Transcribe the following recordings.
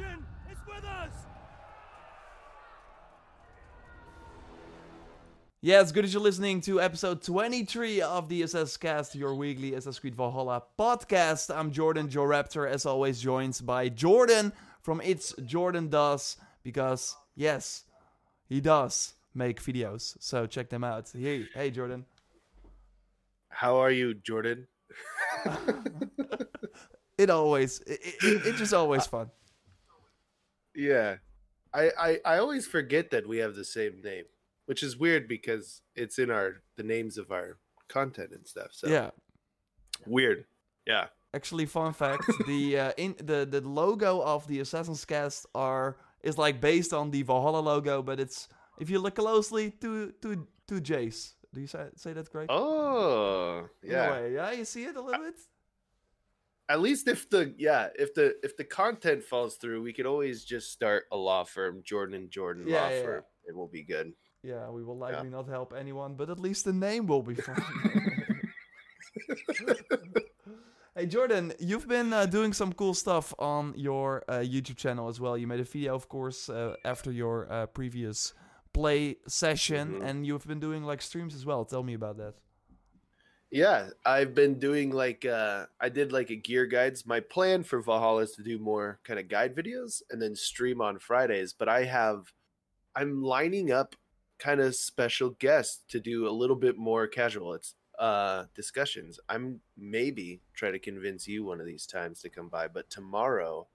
Legion is with us! Yeah, Yes, good as you're listening to episode 23 of the Assassin's Cast, your weekly Assassin's Creed Valhalla podcast. I'm Jordan JorRaptor, as always, joined by Jordan from It's Jordan Does, because, yes, he does make videos. So check them out. Hey, hey Jordan. How are you, Jordan? it always, it, it, it's just always uh, fun. Yeah. I, I, I always forget that we have the same name which is weird because it's in our the names of our content and stuff. So yeah, weird. Yeah. Actually, fun fact: the uh, in the the logo of the Assassin's Cast are is like based on the Valhalla logo, but it's if you look closely, two two two J's. Do you say say that great? Oh, yeah. yeah, you see it a little bit. At least if the yeah if the if the content falls through, we could always just start a law firm, Jordan and Jordan yeah, Law yeah, Firm. It will be good. Yeah, we will likely yeah. not help anyone, but at least the name will be fine. hey Jordan, you've been uh, doing some cool stuff on your uh, YouTube channel as well. You made a video, of course, uh, after your uh, previous play session, mm-hmm. and you've been doing like streams as well. Tell me about that. Yeah, I've been doing like uh I did like a gear guides. My plan for Valhalla is to do more kind of guide videos and then stream on Fridays, but I have I'm lining up kind of special guests to do a little bit more casual. It's uh discussions. I'm maybe try to convince you one of these times to come by, but tomorrow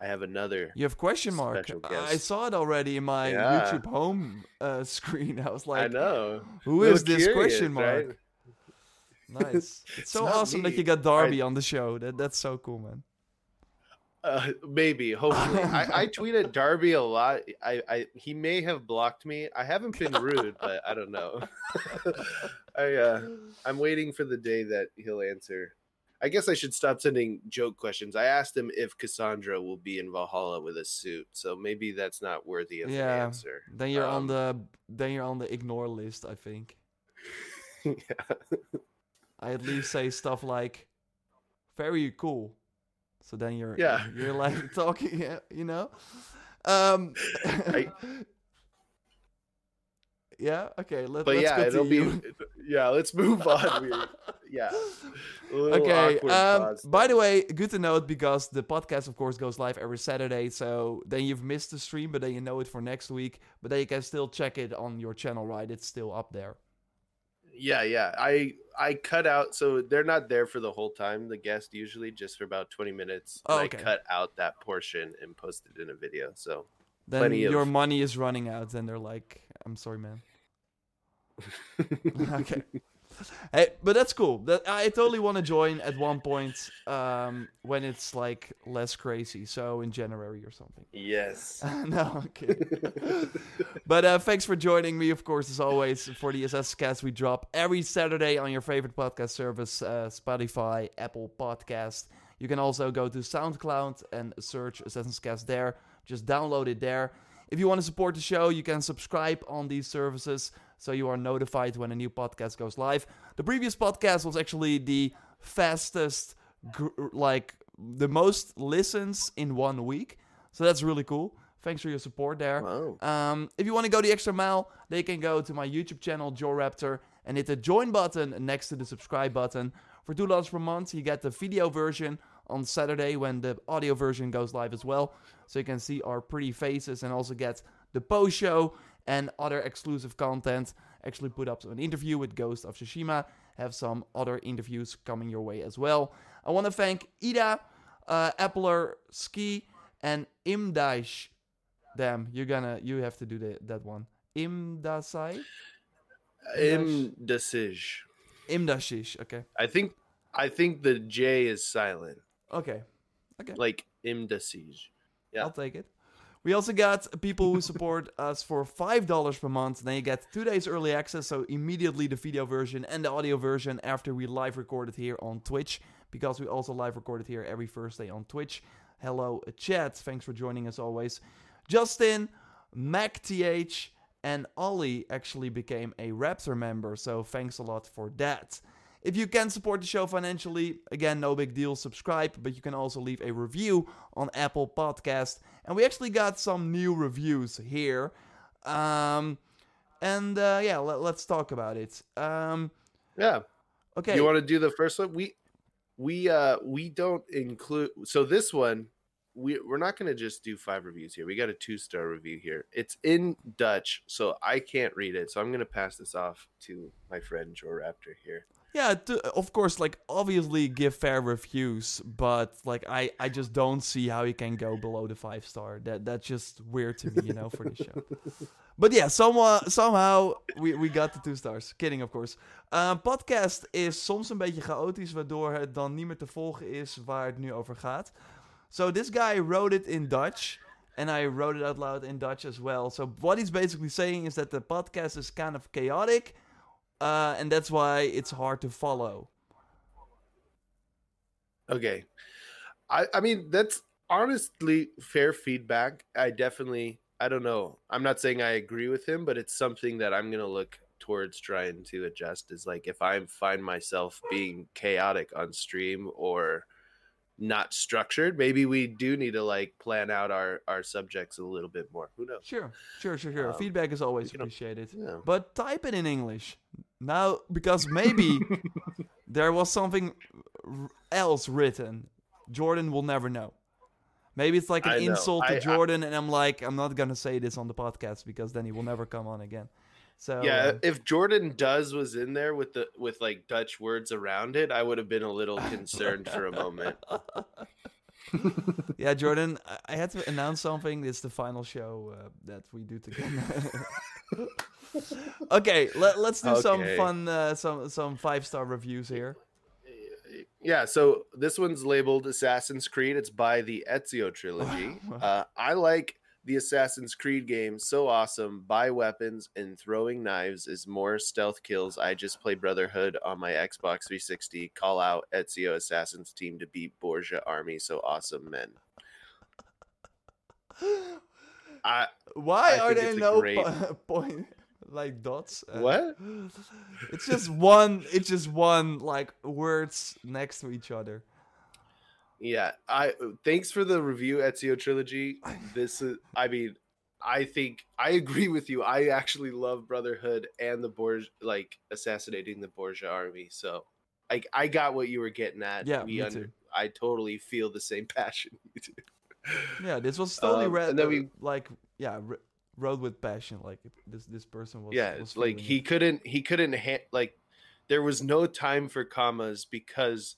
I have another. You have question mark. I saw it already in my yeah. YouTube home uh, screen. I was like, I know. Who is this curious, question mark? Right? Nice. It's so awesome me. that you got Darby I... on the show. That that's so cool, man. Uh, maybe, hopefully. I, I tweeted Darby a lot. I, I he may have blocked me. I haven't been rude, but I don't know. I uh, I'm waiting for the day that he'll answer. I guess I should stop sending joke questions. I asked him if Kassandra will be in Valhalla with a suit, so maybe that's not worthy of yeah, an answer. Then you're um, on the then you're on the ignore list, I think. yeah. I at least say stuff like, "Very cool." So then you're yeah you're like talking, you know. Um, I, yeah. Okay. Let, but let's yeah, it'll be. Yeah. Let's move on. we yeah. Okay. Um, by the way, good to note because the podcast, of course, goes live every Saturday. So then you've missed the stream, but then you know it for next week. But then you can still check it on your channel, right? It's still up there. Yeah, yeah. I I cut out so they're not there for the whole time. The guest usually just for about twenty minutes. Oh, okay. I cut out that portion and posted it in a video. So then your of... money is running out, and they're like, "I'm sorry, man." okay hey, but that's cool. That I totally want to join at one point um, when it's like less crazy. So in January or something. Yes. no, okay. but uh, thanks for joining me, of course, as always, for the Assassin's Cast we drop every Saturday on your favorite podcast service, uh, Spotify, Apple Podcast. You can also go to SoundCloud and search Assassin's Cast there. Just download it there. If you want to support the show, you can subscribe on these services so you are notified when a new podcast goes live. The previous podcast was actually the fastest, like the most listens in one week. So that's really cool. Thanks for your support there. Wow. Um, if you want to go the extra mile, they can go to my YouTube channel, JorRaptor, and hit the join button next to the subscribe button. For two dollars per month, you get the video version on Saturday when the audio version goes live as well. So you can see our pretty faces and also get the post show and other exclusive content. Actually, put up an interview with Ghost of Tsushima. Have some other interviews coming your way as well. I want to thank Ida, uh, Appler, Ski, and Imdash. Damn, you're gonna you have to do the, that one. Imdasai. Imdasij. Imdashish. Okay. I think I think the J is silent. Okay. Okay. Like Imdasij. Yeah. I'll take it. We also got people who support us for $5 per month. Then you get two days early access, so immediately the video version and the audio version after we live recorded here on Twitch, because we also live recorded here every Thursday on Twitch. Hello, chat. Thanks for joining us always. Justin, MacTH, and Ollie actually became a Raptor member, so thanks a lot for that. If you can support the show financially, again, no big deal, subscribe, but you can also leave a review on Apple Podcast. And we actually got some new reviews here. Um, and uh, yeah, let, us talk about it. Um, yeah. Okay. You want to do the first one? We we uh we don't include so this one we we're not going to just do five reviews here. We got a two star review here. It's in Dutch, so I can't read it. So I'm going to pass this off to my friend JorRaptor here. Yeah, to, of course, like obviously give fair reviews, but like I I just don't see how you can go below the five star. That that's just weird to me, you know, for the show. But yeah, somehow, somehow we, we got the two stars. Kidding, of course. Uh, podcast is soms een beetje chaotisch, waardoor het dan niet meer te volgen is waar het nu over gaat. So this guy wrote it in Dutch, and I wrote it out loud in Dutch as well. So what he's basically saying is that the podcast is kind of chaotic, uh, and that's why it's hard to follow. Okay, I I mean that's honestly fair feedback. I definitely I don't know. I'm not saying I agree with him, but it's something that I'm gonna look towards trying to adjust. Is like if I find myself being chaotic on stream or not structured. Maybe we do need to like plan out our our subjects a little bit more. Who knows? Sure sure sure sure. Um, feedback is always appreciated. yeah. but type it in english. Now because maybe there was something else written jordan will never know. Maybe it's like an insult to I, jordan I, and i'm like i'm not gonna say this on the podcast because then he will never come on again so yeah, uh, if Jordan does was in there with the with like Dutch words around it, I would have been a little concerned for a moment. yeah, Jordan, I had to announce something. Is the final show uh, that we do together. okay, let, us do okay. some fun, uh, some some five star reviews here. Yeah, so this one's labeled Assassin's Creed. It's by the Ezio trilogy. uh, I like the Assassin's Creed game so awesome. Buy weapons and throwing knives is more stealth kills. I just play Brotherhood on my Xbox 360. Call out Ezio Assassin's team to beat Borgia army. So awesome, men. I, Why I are there no point like dots? Uh, what? It's just one. It's just one like words next to each other. Yeah, I thanks for the review, Ezio trilogy. This is, I mean, I think I agree with you. I actually love Brotherhood and the Borgia, like assassinating the Borgia army. So, like, I got what you were getting at. Yeah, we me under, too. I totally feel the same passion you do. Yeah, this was totally um, read. And then we like, yeah, re- rode with passion. Like this, this person was. Yeah, was like he it. couldn't, he couldn't ha- like. There was no time for commas because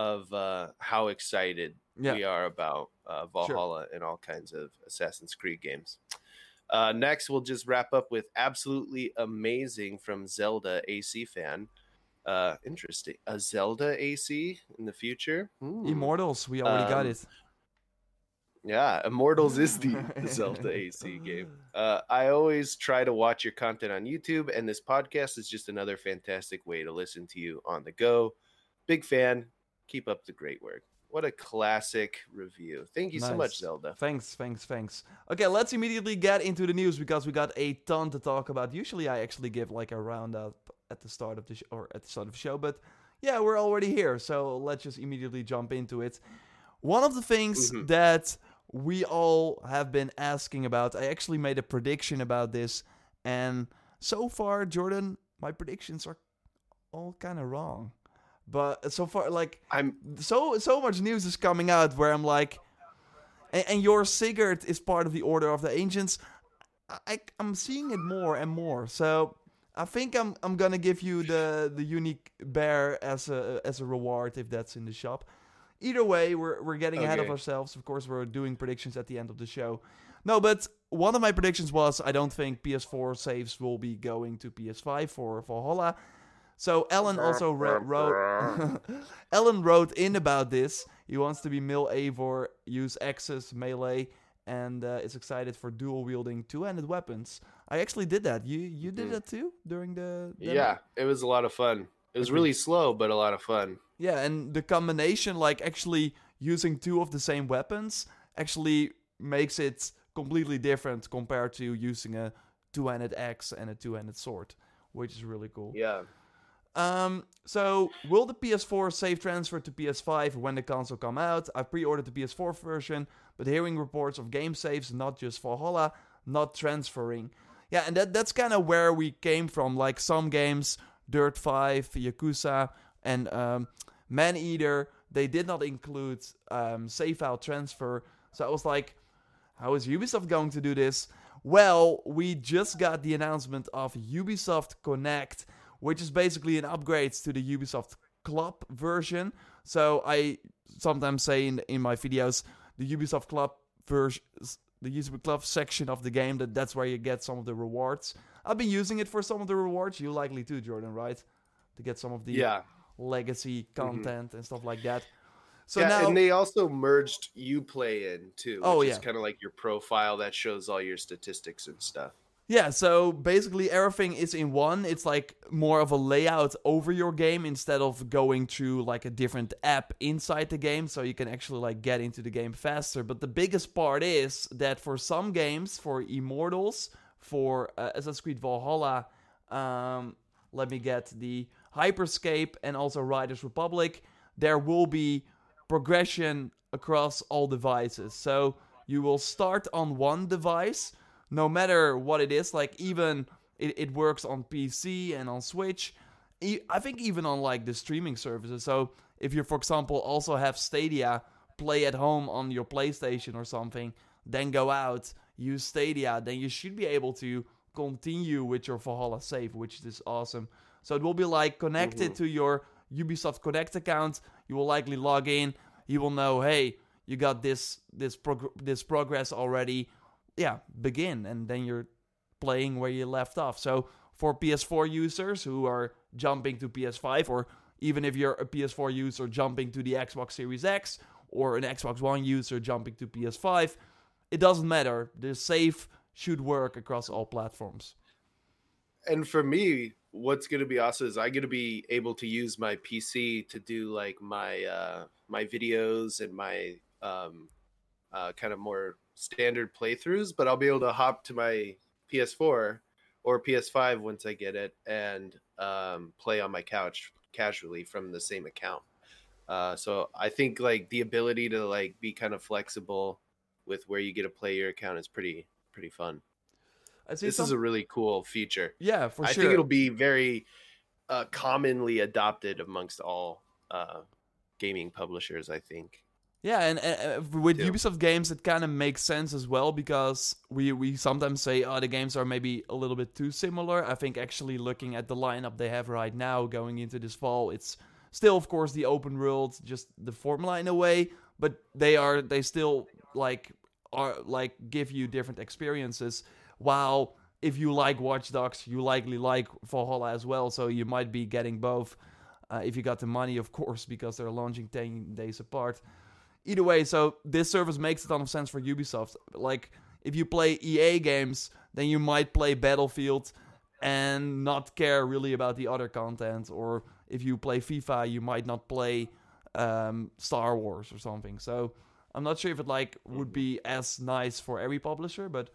of uh, how excited yeah. we are about uh, Valhalla sure. and all kinds of Assassin's Creed games. Uh, next, we'll just wrap up with absolutely amazing from Zelda AC fan. Uh, interesting. A Zelda AC in the future. Hmm. Immortals. We already um, got it. Yeah, Immortals is the Zelda AC game. Uh, I always try to watch your content on YouTube, and this podcast is just another fantastic way to listen to you on the go. Big fan. Keep up the great work. What a classic review. Thank you nice. so much, Zelda. Thanks, thanks, thanks. Okay, let's immediately get into the news because we got a ton to talk about. Usually I actually give like a roundup at the start of the show or at the start of the show, but yeah, we're already here. So let's just immediately jump into it. One of the things mm-hmm. that we all have been asking about, I actually made a prediction about this, and so far, Jordan, my predictions are all kind of wrong. But so far, like I'm so so much news is coming out where I'm like, and, and your Sigurd is part of the Order of the Ancients. I, I'm seeing it more and more. So I think I'm I'm gonna give you the the unique bear as a as a reward if that's in the shop. Either way, we're we're getting okay. ahead of ourselves. Of course, we're doing predictions at the end of the show. No, but one of my predictions was I don't think PS4 saves will be going to PS5 for Valhalla. So Ellen also wrote. Ellen wrote in about this. He wants to be Mil Eivor, use Axis melee, and uh, is excited for dual wielding two-handed weapons. I actually did that. You you did mm. that too during the. the yeah, it was a lot of fun. It was really slow, but a lot of fun. Yeah, and the combination, like actually using two of the same weapons, actually makes it completely different compared to using a two-handed axe and a two-handed sword, which is really cool. Yeah. Um, so will the PS4 save transfer to PS5 when the console come out? I pre-ordered the PS4 version, but hearing reports of game saves, not just Valhalla, not transferring. Yeah, and that that's kind of where we came from. Like some games, Dirt 5, Yakuza, and um, Maneater, they did not include um, save file transfer. So I was like, how is Ubisoft going to do this? Well, we just got the announcement of Ubisoft Connect, which is basically an upgrade to the Ubisoft Club version. So I sometimes say in, in my videos, the Ubisoft Club version, the Ubisoft Club section of the game, that that's where you get some of the rewards. I've been using it for some of the rewards. You likely too, Jordan, right? To get some of the Yeah. legacy Mm-hmm. content and stuff like that. So yeah, now, and they also merged UPlay in too. Which Oh, is yeah. kind of like your profile that shows all your statistics and stuff. Yeah, so basically everything is in one. It's like more of a layout over your game instead of going through like a different app inside the game so you can actually like get into the game faster. But the biggest part is that for some games, for Immortals, for uh, Assassin's Creed Valhalla, um, let me get the Hyperscape and also Riders Republic, there will be progression across all devices. So you will start on one device no matter what it is like even it, it works on pc and on switch I think even on like the streaming services. So if you for example also have stadia play at home on your playstation or something then go out use stadia then you should be able to continue with your valhalla save which is awesome. So it will be like connected mm-hmm. to your ubisoft connect account. You will likely log in. You will know hey you got this this prog- this progress already yeah, begin, and then you're playing where you left off. So for PS4 users who are jumping to PS5, or even if you're a PS4 user jumping to the Xbox Series X, or an Xbox One user jumping to PS5, it doesn't matter. The save should work across all platforms. And for me, what's going to be awesome is I'm going to be able to use my PC to do like my uh, my videos and my um, uh, kind of more standard playthroughs. But I'll be able to hop to my PS4 or PS5 once I get it and um, play on my couch casually from the same account. Uh, so I think like the ability to like be kind of flexible with where you get to play your account is pretty pretty fun. This some- is a really cool feature. yeah, for I sure. I think it'll be very uh, commonly adopted amongst all uh, gaming publishers. I think. Yeah, and uh, with too. Ubisoft games, it kind of makes sense as well because we we sometimes say, oh, the games are maybe a little bit too similar. I think actually looking at the lineup they have right now going into this fall, it's still, of course, the open world, just the formula in a way, but they are they still like are like give you different experiences. While if you like Watch Dogs, you likely like Valhalla as well, so you might be getting both. Uh, if you got the money, of course, because they're launching 10 days apart either way, so this service makes a ton of sense for Ubisoft. Like, if you play EA games, then you might play Battlefield and not care really about the other content. Or if you play FIFA, you might not play um, Star Wars or something. So I'm not sure if it like would be as nice for every publisher, but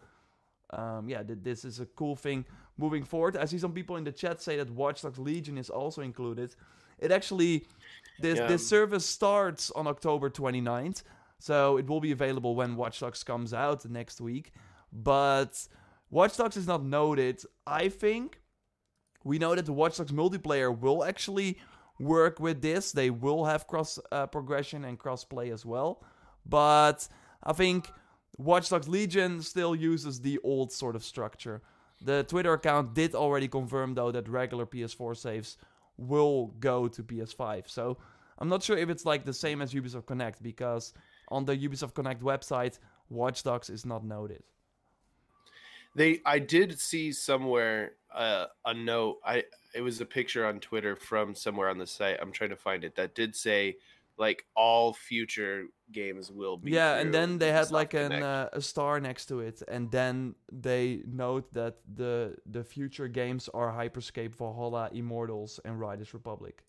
um, yeah, th- this is a cool thing moving forward. I see some people in the chat say that Watch Dogs Legion is also included. It actually this Yeah. this service starts on October 29th, so it will be available when Watch Dogs comes out next week. But Watch Dogs is not noted. I think we know that the Watch Dogs multiplayer will actually work with this. They will have cross uh, progression and cross play as well. But I think Watch Dogs Legion still uses the old sort of structure. The Twitter account did already confirm though that regular PS4 saves will go to PS5. So I'm not sure if it's like the same as Ubisoft Connect because on the Ubisoft Connect website, Watch Dogs is not noted. They, I did see somewhere uh, a note. I it was a picture on Twitter from somewhere on the site. I'm trying to find it. That did say like all future games will be. yeah, and then they had like an uh, a star next to it, and then they note that the the future games are Hyperscape, Valhalla, Immortals, and Riders Republic.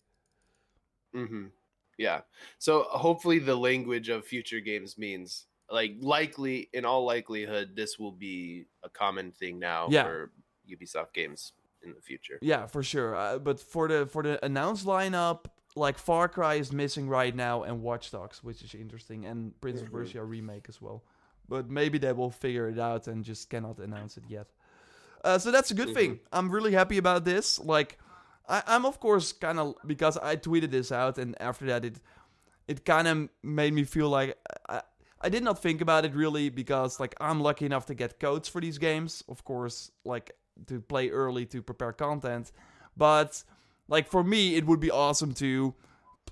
Mm-hmm. Yeah. So hopefully the language of future games means like likely in all likelihood this will be a common thing now Yeah. for Ubisoft games in the future. Yeah, for sure. Uh, but for the for the announced lineup, like Far Cry is missing right now, and Watch Dogs, which is interesting, and Prince of Mhm. Persia remake as well. But maybe they will figure it out and just cannot announce it yet. Uh, so that's a good thing. I'm really happy about this. Like, I, I'm of course kind of because I tweeted this out, and after that, it it kind of made me feel like I, I did not think about it really because like I'm lucky enough to get codes for these games, of course, like to play early to prepare content, but like for me, it would be awesome to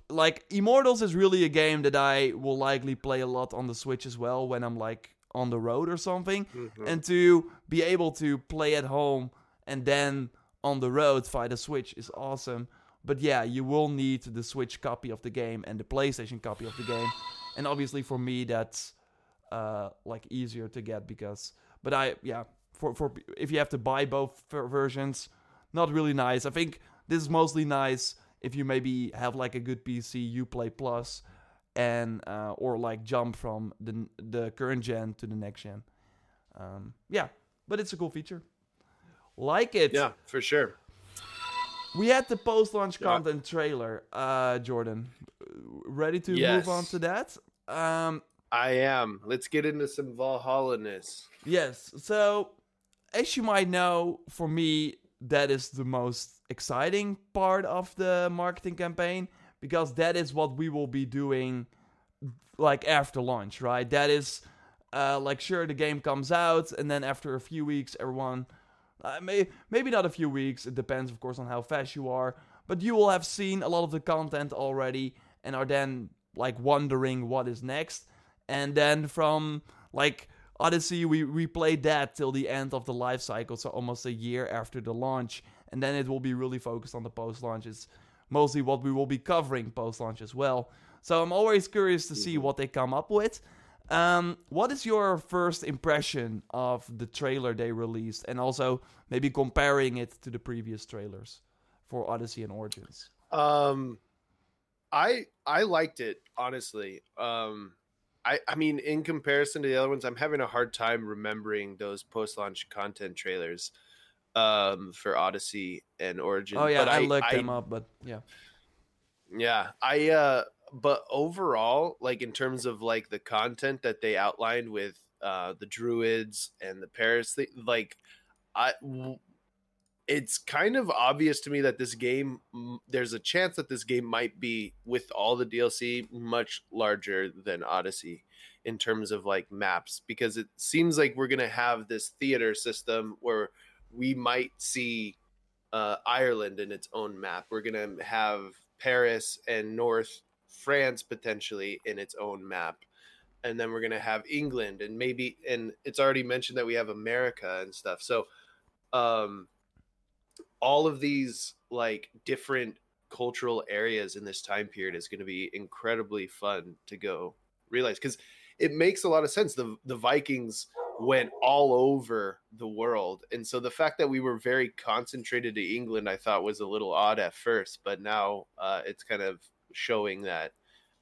like Immortals is really a game that I will likely play a lot on the Switch as well when I'm like on the road or something Mhm. and to be able to play at home and then on the road via the Switch is awesome. But yeah, you will need the Switch copy of the game and the PlayStation copy of the game. And obviously for me that's uh like easier to get because but I yeah, for for if you have to buy both versions, not really nice. I think this is mostly nice if you maybe have like a good PC, Uplay Plus and uh, or like jump from the the current gen to the next gen. Um, yeah, but it's a cool feature. Like it. Yeah, for sure. We had the post-launch Yeah. content trailer, uh, Jordan. Ready to Yes. move on to that? Um, I am. Let's get into some Valhalla-ness. yes. So, as you might know, for me, that is the most exciting part of the marketing campaign because that is what we will be doing, like after launch, right? That is, uh, like, sure, the game comes out, and then after a few weeks, everyone, uh, may, maybe not a few weeks, it depends, of course, on how fast you are, but you will have seen a lot of the content already and are then, like, wondering what is next. And then from, like, Odyssey, we, we played that till the end of the life cycle, so almost a year after the launch. And then it will be really focused on the post launch. It's mostly what we will be covering post launch as well. So I'm always curious to see what they come up with. Um, what is your first impression of the trailer they released, and also maybe comparing it to the previous trailers for Odyssey and Origins? Um, I I liked it honestly. Um, I I mean, in comparison to the other ones, I'm having a hard time remembering those post-launch content trailers. Um, for Odyssey and Origin. Oh yeah, But I, looked them up, but yeah, Yeah, I uh but overall like in terms of like the content that they outlined with uh the druids and the Paris like I, it's kind of obvious to me that this game there's a chance that this game might be with all the DLC much larger than Odyssey in terms of like maps because it seems like we're going to have this theater system where we might see uh, Ireland in its own map. We're gonna have Paris and North France potentially in its own map, and then we're gonna have England and maybe and it's already mentioned that we have America and stuff. So, um, all of these like different cultural areas in this time period is going to be incredibly fun to go realize because it makes a lot of sense. The the Vikings went all over the world. And so the fact that we were very concentrated to England, I thought was a little odd at first, but now uh, it's kind of showing that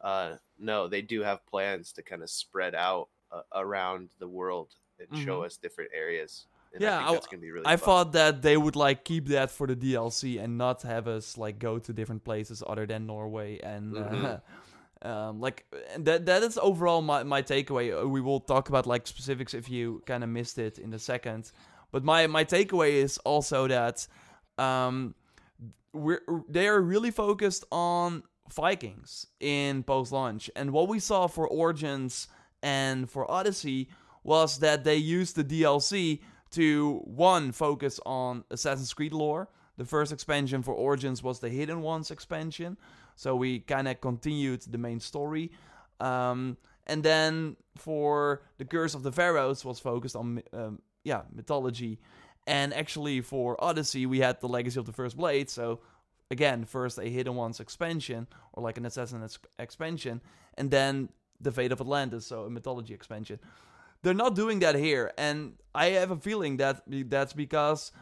uh, no, they do have plans to kind of spread out uh, around the world and show Mhm. us different areas. And Yeah, I think I- that's gonna be really. I thought that they would like keep that for the DLC and not have us like go to different places other than Norway and uh, Mhm. um, like that that is overall my my takeaway. Uh, We will talk about like specifics if you kind of missed it in a second, but my my takeaway is also that um we're they are really focused on Vikings in post launch and what we saw for Origins and for Odyssey was that they used the DLC to one focus on Assassin's Creed lore. The first expansion for Origins was the Hidden Ones expansion, so we kind of continued the main story. Um, and then for the Curse of the Pharaohs was focused on um, yeah mythology, and actually for Odyssey we had the Legacy of the First Blade. So again, first a Hidden Ones expansion or like an Assassin's expansion, and then the Fate of Atlantis, so a mythology expansion. They're not doing that here, and I have a feeling that that's because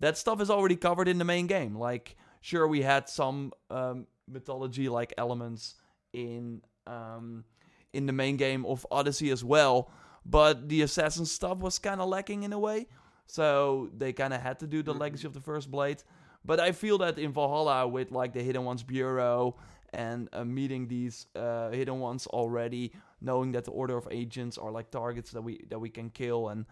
that stuff is already covered in the main game. Like, sure, we had some um, mythology-like elements in um, in the main game of Odyssey as well, but the assassin stuff was kind of lacking in a way. so they kind of had to do the Mhm. Legacy of the First Blade. But I feel that in Valhalla, with like the Hidden Ones Bureau and uh, meeting these uh, Hidden Ones already, knowing that the Order of Ancients are like targets that we that we can kill, and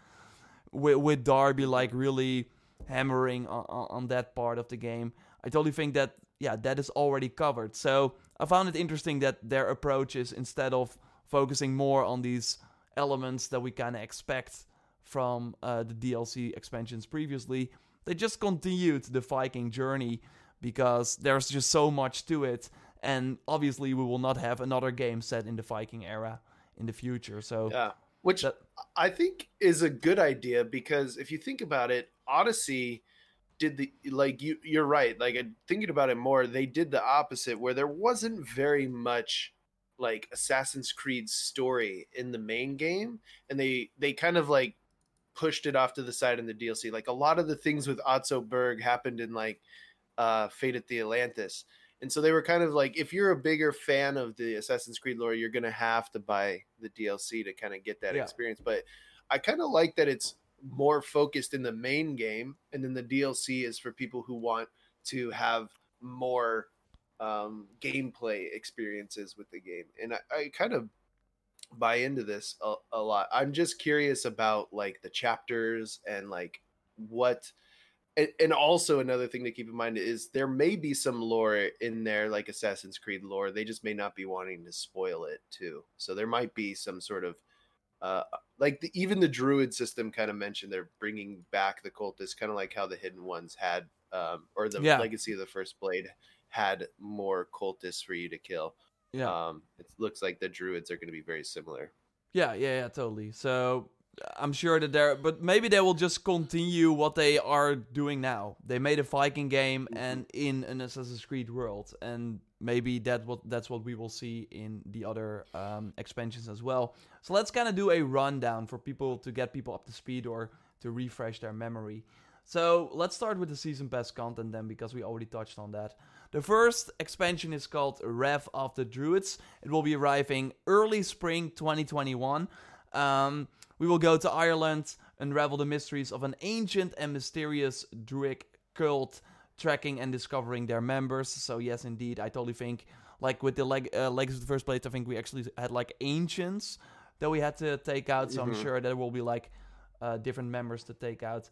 with, with Darby like really hammering on, on that part of the game, I totally think that yeah that is already covered. So I found it interesting that their approach is instead of focusing more on these elements that we kind of expect from uh, the DLC expansions previously, they just continued the Viking journey because there's just so much to it, and obviously we will not have another game set in the Viking era in the future. So Yeah. Which That- I think is a good idea because if you think about it, Odyssey did the like you you're right. Like thinking about it more, they did the opposite where there wasn't very much like Assassin's Creed story in the main game and they they kind of like pushed it off to the side in the DLC. Like a lot of the things with Otso Berg happened in like uh Fate at the Atlantis. And so they were kind of like, if you're a bigger fan of the Assassin's Creed lore, you're gonna have to buy the DLC to kind of get that Yeah. experience. But I kind of like that it's more focused in the main game, and then the DLC is for people who want to have more um, gameplay experiences with the game. And I, I kind of buy into this a, a lot. I'm just curious about like the chapters and like what and, and also another thing to keep in mind is there may be some lore in there like assassin's creed lore they just may not be wanting to spoil it too so there might be some sort of uh like the, even the druid system kind of mentioned they're bringing back the cultists kind of like how the hidden ones had um or the Yeah. legacy of the first blade had more cultists for you to kill yeah, um it looks like the druids are going to be very similar yeah, yeah, yeah, totally. So I'm sure that they're, but maybe they will just continue what they are doing now. They made a Viking game and in an Assassin's Creed world, and maybe that what that's what we will see in the other um, expansions as well. So let's kind of do a rundown for people to get people up to speed or to refresh their memory. So let's start with the season pass content then, because we already touched on that. The first expansion is called Wrath of the Druids. It will be arriving early spring 2021. Um, we will go to Ireland, unravel the mysteries of an ancient and mysterious Druid cult, tracking and discovering their members. So yes, indeed, I totally think like with the leg- uh, Legacy of the First Blade, I think we actually had like ancients that we had to take out. So I'm Mhm. sure there will be like uh, different members to take out.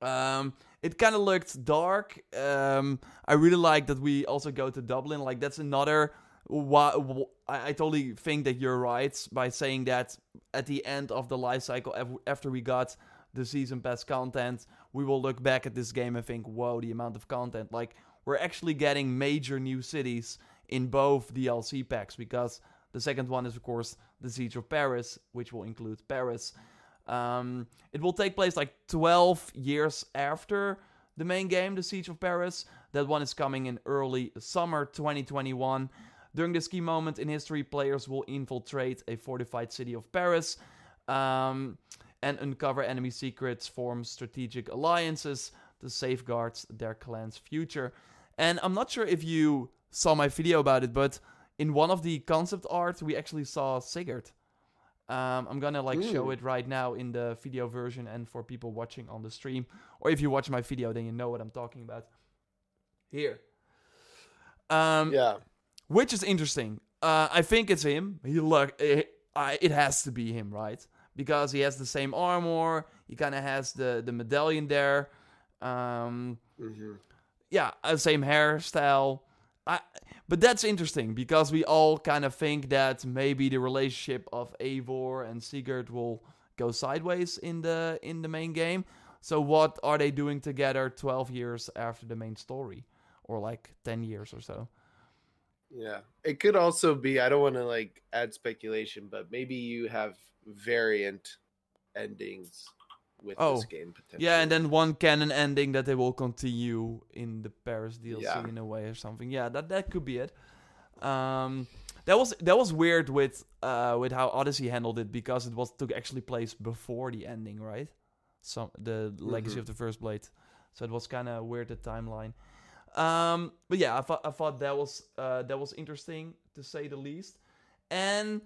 Um, it kind of looked dark. Um, I really like that we also go to Dublin. Like that's another. Why, I, I totally think that you're right by saying that at the end of the life cycle, after we got the season pass content, we will look back at this game and think, "Whoa, the amount of content!" Like we're actually getting major new cities in both DLC packs because the second one is of course the Siege of Paris, which will include Paris. Um, it will take place like 12 years after the main game, The Siege of Paris. That one is coming in early summer 2021. During this key moment in history, players will infiltrate a fortified city of Paris um, and uncover enemy secrets, form strategic alliances to safeguard their clan's future. And I'm not sure if you saw my video about it, but in one of the concept art, we actually saw Sigurd. Um, I'm gonna like show it right now in the video version and for people watching on the stream. Or if you watch my video, then you know what I'm talking about. Here. Um, yeah which is interesting. Uh, I think it's him. He look, it, I, it has to be him, right? Because he has the same armor. He kind of has the the medallion there. Um, hmm yeah, uh, same hairstyle. I, but that's interesting because we all kind of think that maybe the relationship of Eivor and Sigurd will go sideways in the in the main game. So what are they doing together 12 years after the main story or like 10 years or so? Yeah. It could also be I don't want to like add speculation, but maybe you have variant endings with Oh, this game potentially. Yeah, and then one canon ending that they will continue in the Paris DLC Yeah. in a way or something. Yeah, that that could be it. Um, that was that was weird with uh with how Odyssey handled it because it was took actually place before the ending, right? Some the legacy Mhm. of the first blade, so it was kind of weird the timeline. Um, but yeah, I thought I thought that was uh that was interesting to say the least, and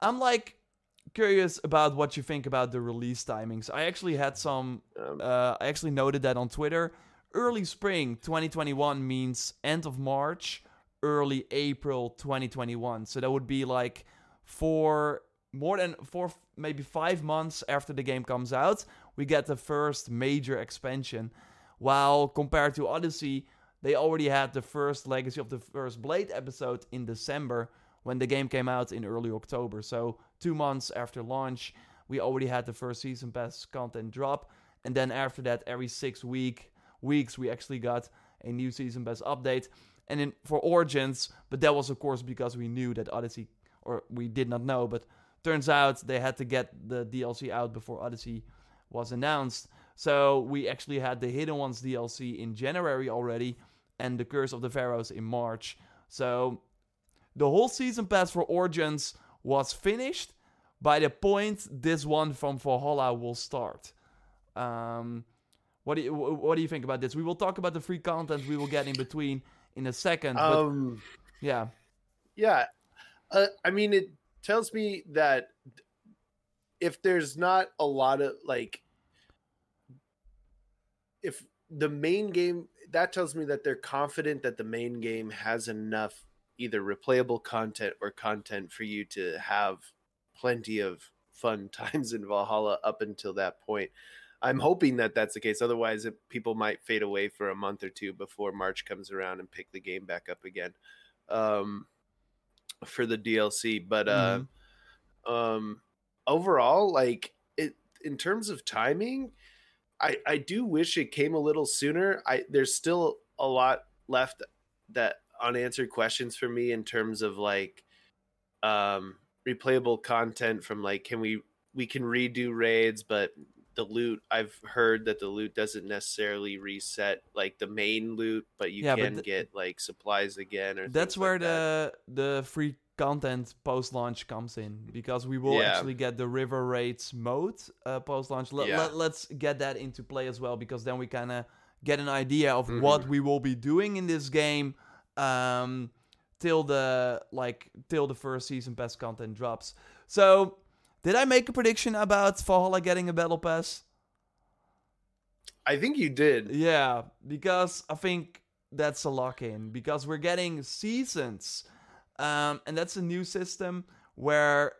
I'm like curious about what you think about the release timings. I actually had some. Um, Uh, I actually noted that on Twitter. Early spring 2021 means end of March, early April 2021. So that would be like four, more than four, maybe five months after the game comes out, we get the first major expansion. While compared to Odyssey, they already had the first Legacy of the First Blade episode in December when the game came out in early October. So two months after launch, we already had the first season pass content drop, and then after that, every six week weeks we actually got a new season pass update. And in for Origins, but that was of course because we knew that Odyssey, or we did not know, but turns out they had to get the DLC out before Odyssey was announced. So we actually had the Hidden Ones DLC in January already, and the Curse of the Pharaohs in March. So the whole season pass for Origins was finished by the point this one from Valhalla will start. Um, what do you what do you think about this? We will talk about the free content we will get in between in a second. But um, yeah, yeah, uh, I mean, it tells me that if there's not a lot of like, if the main game, that tells me that they're confident that the main game has enough either replayable content or content for you to have plenty of fun times in Valhalla up until that point. I'm hoping that that's the case. Otherwise, it, people might fade away for a month or two before March comes around and pick the game back up again um, for the DLC. But uh, um, overall, like it in terms of timing, I I do wish it came a little sooner. I there's still a lot left that unanswered questions for me in terms of like um replayable content from like can we we can redo raids but the loot i've heard that the loot doesn't necessarily reset like the main loot but you Yeah, but can th- get like supplies again or that's where like that. the the free content post launch comes in because we will Yeah. actually get the river raids mode uh, post launch. Let, Yeah. let, us get that into play as well because then we kind of get an idea of what Mhm. we will be doing in this game um till the like till the first season pass content drops. So, did I make a prediction about Valhalla getting a battle pass? i think you did Yeah, because I think that's a lock in because we're getting seasons. Um, and that's a new system where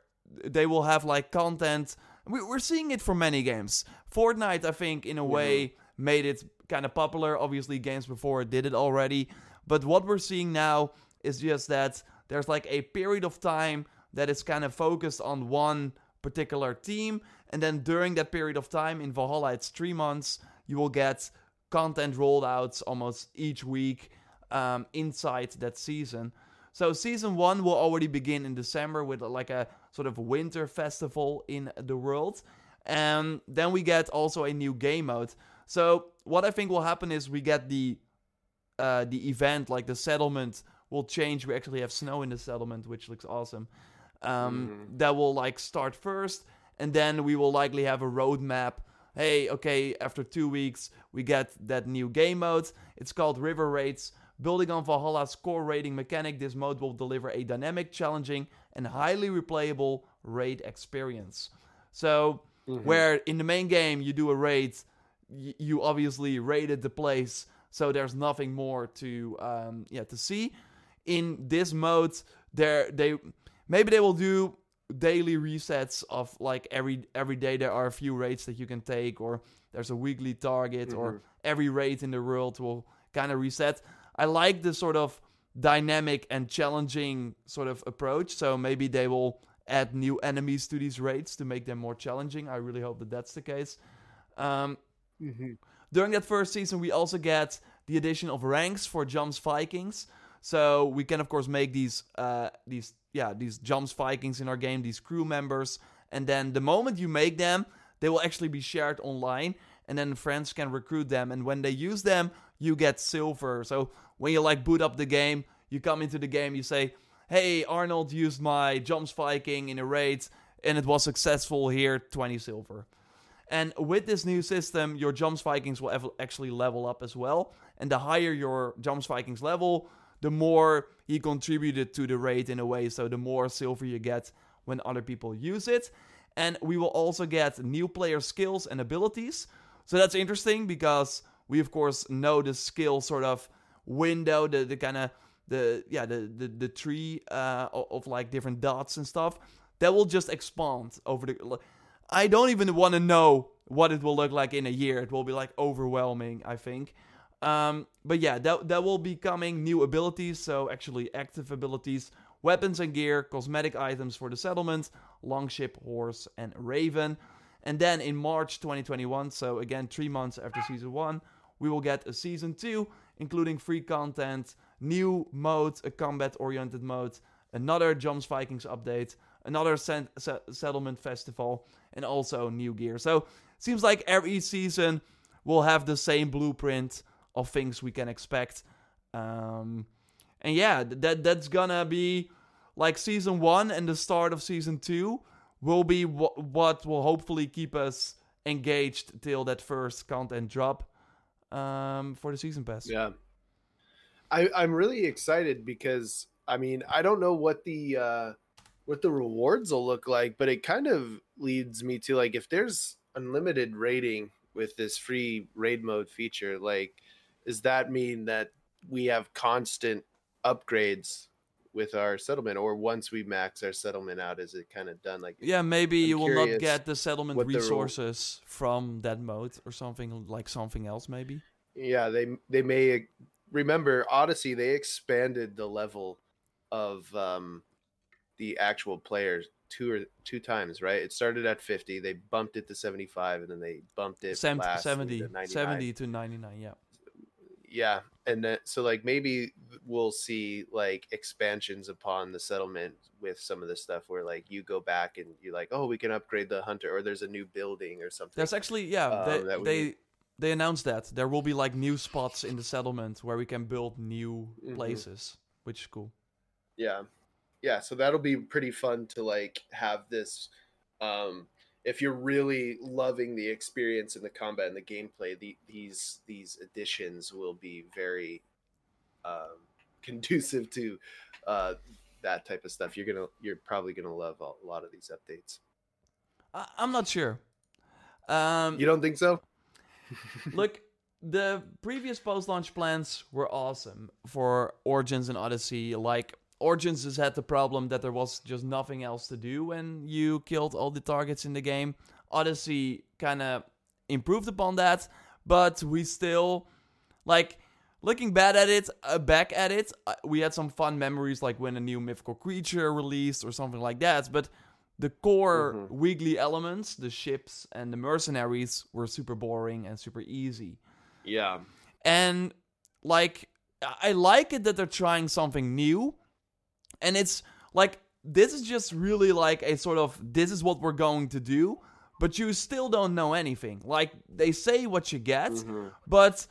they will have like content. We, we're seeing it for many games. Fortnite, I think, in a way, made it kind of popular. Obviously, games before did it already. But what we're seeing now is just that there's like a period of time that is kind of focused on one particular team. And then during that period of time in Valhalla, it's three months, you will get content rolled out almost each week um, inside that season. So season one will already begin in December with like a sort of winter festival in the world. And then we get also a new game mode. So what I think will happen is we get the uh, the event, like the settlement, will change. We actually have snow in the settlement, which looks awesome. Um, Mhm. That will like start first, and then we will likely have a roadmap. Hey, okay, after two weeks, we get that new game mode. It's called River Raids. Building on Valhalla's core raiding mechanic, this mode will deliver a dynamic, challenging, and highly replayable raid experience. So, Mhm. where in the main game you do a raid, y- you obviously raided the place, so there's nothing more to um, yeah to see. In this mode, there they maybe they will do daily resets of like every every day there are a few raids that you can take, or there's a weekly target, or Mhm. every raid in the world will kind of reset. I like this sort of dynamic and challenging sort of approach. So maybe they will add new enemies to these raids to make them more challenging. I really hope that that's the case. Um, Mhm. During that first season, we also get the addition of ranks for Jomsvikings. So we can of course make these uh, these yeah these Jomsvikings in our game, these crew members, and then the moment you make them, they will actually be shared online, and then friends can recruit them. And when they use them, you get silver. So when you like boot up the game, you come into the game, you say, "Hey, Arnold used my Jomsviking in a raid, and it was successful. Here, 20 silver." And with this new system, your Jomsvikings will ev- actually level up as well. And the higher your Jomsvikings level, the more he contributed to the raid in a way. So the more silver you get when other people use it. And we will also get new player skills and abilities. So that's interesting because we of course know the skill sort of window, the, the kind of the yeah the the, the tree uh, of, of like different dots and stuff that will just expand over the. I don't even want to know what it will look like in a year. It will be like overwhelming, I think. Um, but yeah, that that will be coming new abilities. So actually active abilities, weapons and gear, cosmetic items for the settlement, longship, horse, and raven. And then in March 2021, so again three months after season one, we will get a season two, including free content, new mode, a combat-oriented mode, another Jomsvikings update, another sen- se- settlement festival, and also new gear. So seems like every season will have the same blueprint of things we can expect. Um, and yeah, that that's gonna be like season one and the start of season two will be wh- what will hopefully keep us engaged till that first content drop um, for the season pass. Yeah, I, I'm really excited because I mean I don't know what the uh, what the rewards will look like, but it kind of leads me to like if there's unlimited rating with this free raid mode feature, like does that mean that we have constant upgrades with our settlement or once we max our settlement out is it kind of done like Yeah, maybe I'm you will not get the settlement what the resources from that mode or something like something else maybe. yeah they they may remember odyssey they expanded the level of um the actual players two or two times right it started at 50 they bumped it to 75 and then they bumped it Sem- lastly 70, to 99. 70 to 99, yeah. yeah and then so like maybe we'll see like expansions upon the settlement with some of the stuff where like you go back and you're like oh we can upgrade the hunter or there's a new building or something There's actually yeah, Um, they that they, be- they announced that there will be like new spots in the settlement where we can build new Mhm. places, which is cool. yeah yeah so that'll be pretty fun to like have this um if you're really loving the experience and the combat and the gameplay the, these these additions will be very um conducive to uh that type of stuff you're gonna you're probably gonna love a lot of these updates I'm not sure. Um, you don't think so Look, the previous post-launch plans were awesome for Origins and Odyssey. Like Origins has had the problem that there was just nothing else to do when you killed all the targets in the game. Odyssey kind of improved upon that, but we still like looking bad at it, uh, back at it. Uh, we had some fun memories, like when a new mythical creature released or something like that. But the core Mhm. wiggly elements, the ships and the mercenaries, were super boring and super easy. yeah And like, I like it that they're trying something new, and it's like this is just really like a sort of this is what we're going to do, but you still don't know anything. Like they say what you get, Mhm. but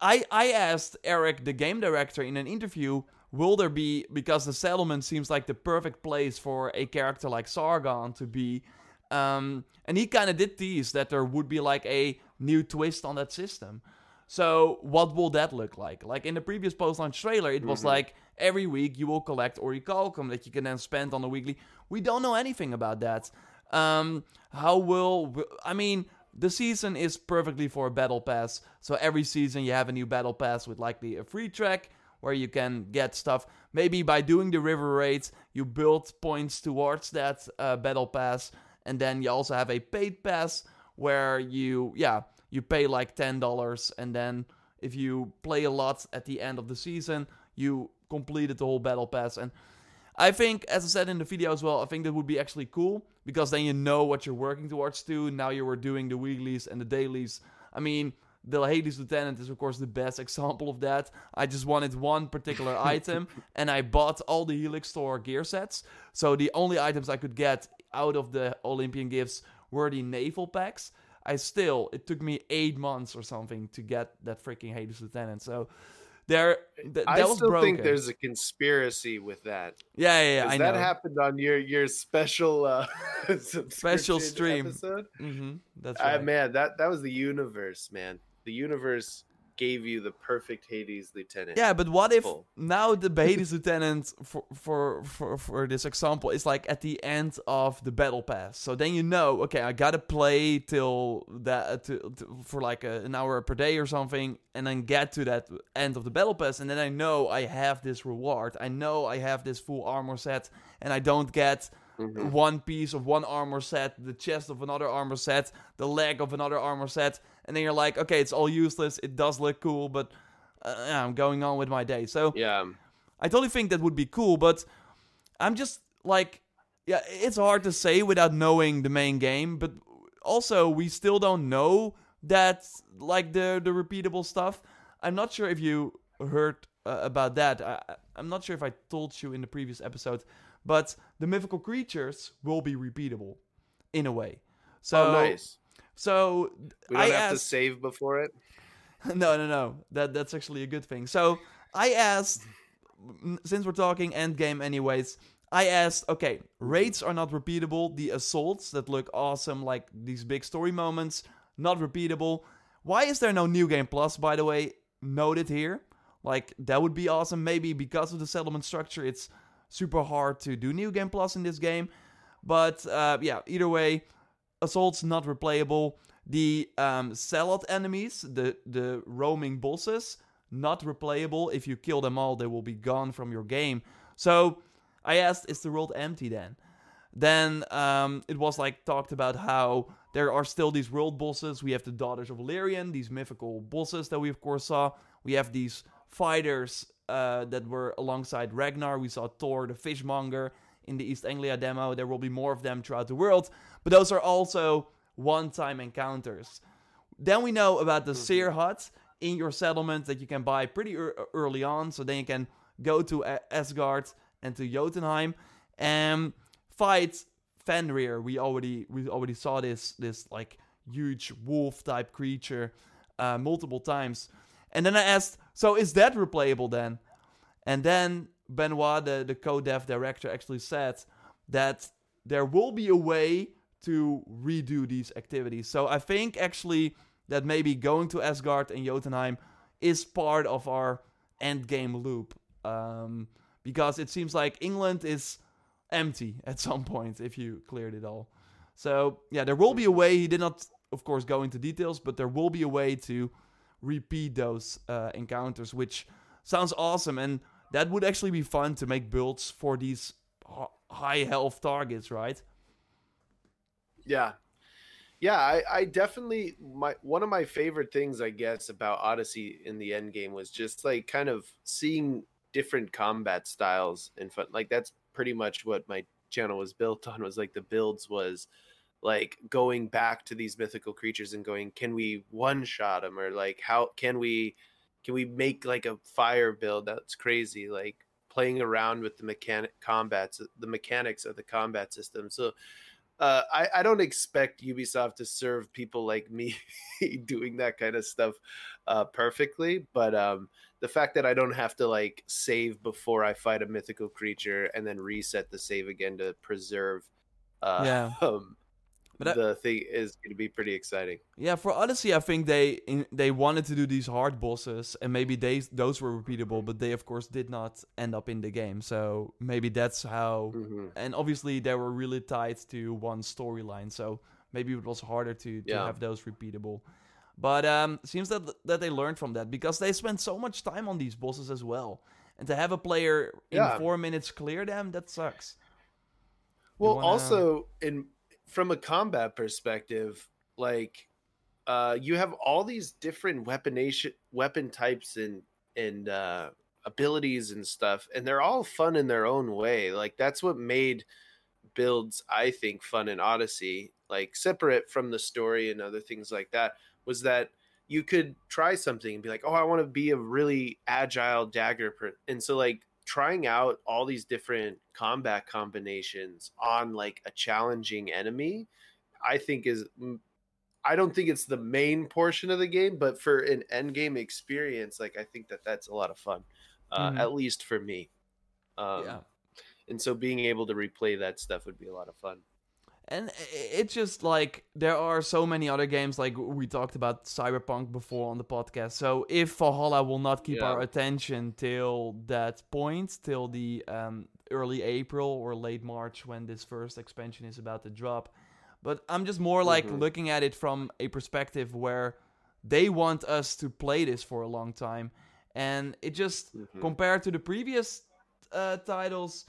I I asked Eric, the game director, in an interview, will there be because the settlement seems like the perfect place for a character like Sargon to be. Um, and he kind of did tease that there would be like a new twist on that system. So what will that look like? Like in the previous post-launch trailer, it was Mhm. like every week you will collect Orichalcum that you can then spend on a weekly. We don't know anything about that. Um, how will I mean? The season is perfectly for a battle pass. So every season you have a new battle pass with likely a free track where you can get stuff. Maybe by doing the river raids, you build points towards that uh, battle pass, and then you also have a paid pass where you yeah you pay like ten dollars, and then if you play a lot at the end of the season, you completed the whole battle pass. And I think, as I said in the video as well, I think that would be actually cool because then you know what you're working towards too. Now you were doing the weeklies and the dailies. I mean, the Hades Lieutenant is of course the best example of that. I just wanted one particular item and I bought all the Helix Store gear sets. So the only items I could get out of the Olympian gifts were the naval packs. I still, it took me eight months or something to get that freaking Hades Lieutenant. So there, th- i still broken. think there's a conspiracy with that yeah, yeah, yeah. that know. happened on your your special uh Special stream. episode hmm That's Uh, right. man, that that was the universe, man. The universe gave you the perfect Hades lieutenant. Yeah, but what if Full. now the Hades lieutenant for, for for for this example is like at the end of the battle pass. So then you know, okay, I gotta play till that to, to, for like a, an hour per day or something, and then get to that end of the battle pass, and then I know I have this reward. I know I have this full armor set, and I don't get Mhm. one piece of one armor set, the chest of another armor set, the leg of another armor set, and then you're like, okay, it's all useless. It does look cool, but uh, I'm going on with my day. So Yeah. I totally think that would be cool, but I'm just like, yeah, it's hard to say without knowing the main game. But also, we still don't know that like the the repeatable stuff. I'm not sure if you heard uh, about that. I, I'm not sure if I told you in the previous episode, but the mythical creatures will be repeatable in a way. So oh, nice. So We I don't have to asked, save before it. no, no, no. That that's actually a good thing. So I asked, since we're talking endgame, anyways. I asked, okay, raids are not repeatable. The assaults that look awesome, like these big story moments, not repeatable. Why is there no new game plus? By the way, noted here. Like that would be awesome. Maybe because of the settlement structure, it's super hard to do new game plus in this game. But uh, yeah, either way, assaults not replayable. The um, zealot enemies, the the roaming bosses, not replayable. If you kill them all, they will be gone from your game. So I asked, is the world empty then? Then um, it was like talked about how there are still these world bosses. We have the Daughters of Valerian, these mythical bosses that we of course saw. We have these fighters uh, that were alongside Ragnar. We saw Thor, the fishmonger, in the East Anglia demo. There will be more of them throughout the world, but those are also one-time encounters. Then we know about the mm-hmm. Seer Hut in your settlement that you can buy pretty ear- uh, early on, so then you can go to uh, Asgard and to Jotunheim and fight Fenrir. We already we already saw this this like huge wolf type creature uh, multiple times, and then I asked, so is that replayable then? And then Benoit, the, the co-dev director, actually said that there will be a way to redo these activities. So I think actually that maybe going to Asgard and Jotunheim is part of our end game loop. Um, because it seems like England is empty at some point if you cleared it all. So yeah, there will be a way. He did not, of course, go into details, but there will be a way to repeat those uh, encounters, which sounds awesome. And that would actually be fun to make builds for these high health targets, right? Yeah. Yeah, I, I definitely my one of my favorite things I guess about Odyssey in the end game was just like kind of seeing different combat styles and fun like that's pretty much what my channel was built on was like the builds was like going back to these mythical creatures and going can we one shot them or like how can we can we make like a fire build that's crazy like playing around with the mechanic combats the mechanics of the combat system so uh, I, I don't expect Ubisoft to serve people like me doing that kind of stuff uh, perfectly, but um, the fact that I don't have to like save before I fight a mythical creature and then reset the save again to preserve uh, Yeah. um, But I- the thing is going to be pretty exciting. Yeah, for Odyssey, I think they in, they wanted to do these hard bosses, and maybe they those were repeatable, but they of course did not end up in the game. So maybe that's how. hmm And obviously, they were really tied to one storyline, so maybe it was harder to, to Yeah. have those repeatable. But um, seems that that they learned from that because they spent so much time on these bosses as well, and to have a player in Yeah. four minutes clear them, that sucks. Well, wanna- also in from a combat perspective, like uh, you have all these different weaponation weapon types and and uh, abilities and stuff, and they're all fun in their own way. Like that's what made builds, I think, fun in Odyssey. Like separate from the story and other things like that, was that you could try something and be like, "Oh, I want to be a really agile dagger," per-. and so like trying out all these different combat combinations on like a challenging enemy i think is mm, i don't think it's the main portion of the game but for an end game experience like i think that that's a lot of fun uh, Mhm. at least for me um, yeah. and so being able to replay that stuff would be a lot of fun and it's just like there are so many other games like we talked about cyberpunk before on the podcast so if valhalla will not keep Yeah. our attention till that point till the um, early april or late march when this first expansion is about to drop but i'm just more like Mhm. looking at it from a perspective where they want us to play this for a long time and it just Mhm. compared to the previous uh, titles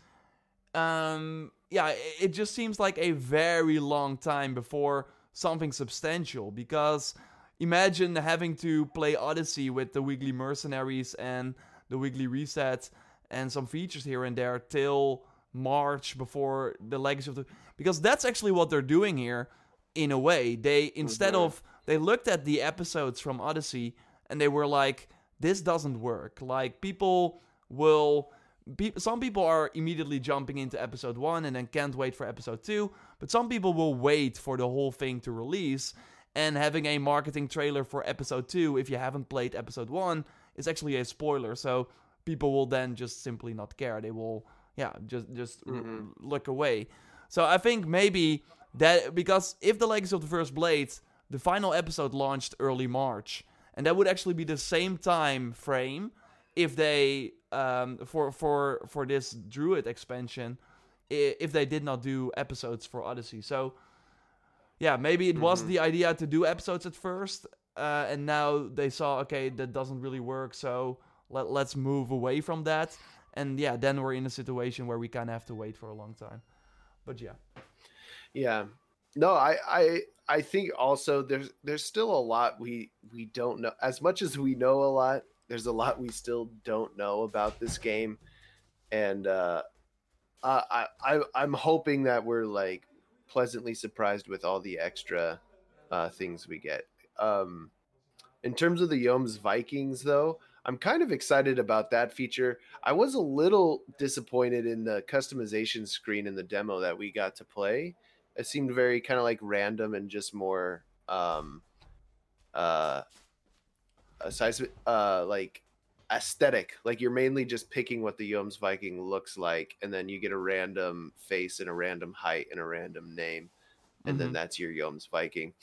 um yeah it, just seems like a very long time before something substantial because imagine having to play odyssey with the weekly mercenaries and the weekly reset and some features here and there till march before the legacy of the because that's actually what they're doing here in a way. They instead of they looked at the episodes from odyssey and they were like this doesn't work. Like people will pe- some people are immediately jumping into episode 1 and then can't wait for episode 2 but some people will wait for the whole thing to release and having a marketing trailer for episode 2 if you haven't played episode 1 is actually a spoiler so people will then just simply not care they will yeah just just r- Mhm. look away so i think maybe that because if the legacy of the first blade the final episode launched early march and that would actually be the same time frame if they um for for for this druid expansion if they did not do episodes for odyssey so yeah maybe it was Mhm. the idea to do episodes at first uh, and now they saw okay that doesn't really work so let, let's move away from that and yeah then we're in a situation where we kind of have to wait for a long time but yeah Yeah. No, I I I think also there's there's still a lot we we don't know. As much as we know a lot, there's a lot we still don't know about this game. And uh I I I'm hoping that we're like pleasantly surprised with all the extra uh things we get. Um in terms of the Jomsvikings though, I'm kind of excited about that feature. I was a little disappointed in the customization screen in the demo that we got to play it seemed very kind of like random and just more um uh a size uh like aesthetic like you're mainly just picking what the Jomsviking looks like and then you get a random face and a random height and a random name and then Mhm. that's your Jomsviking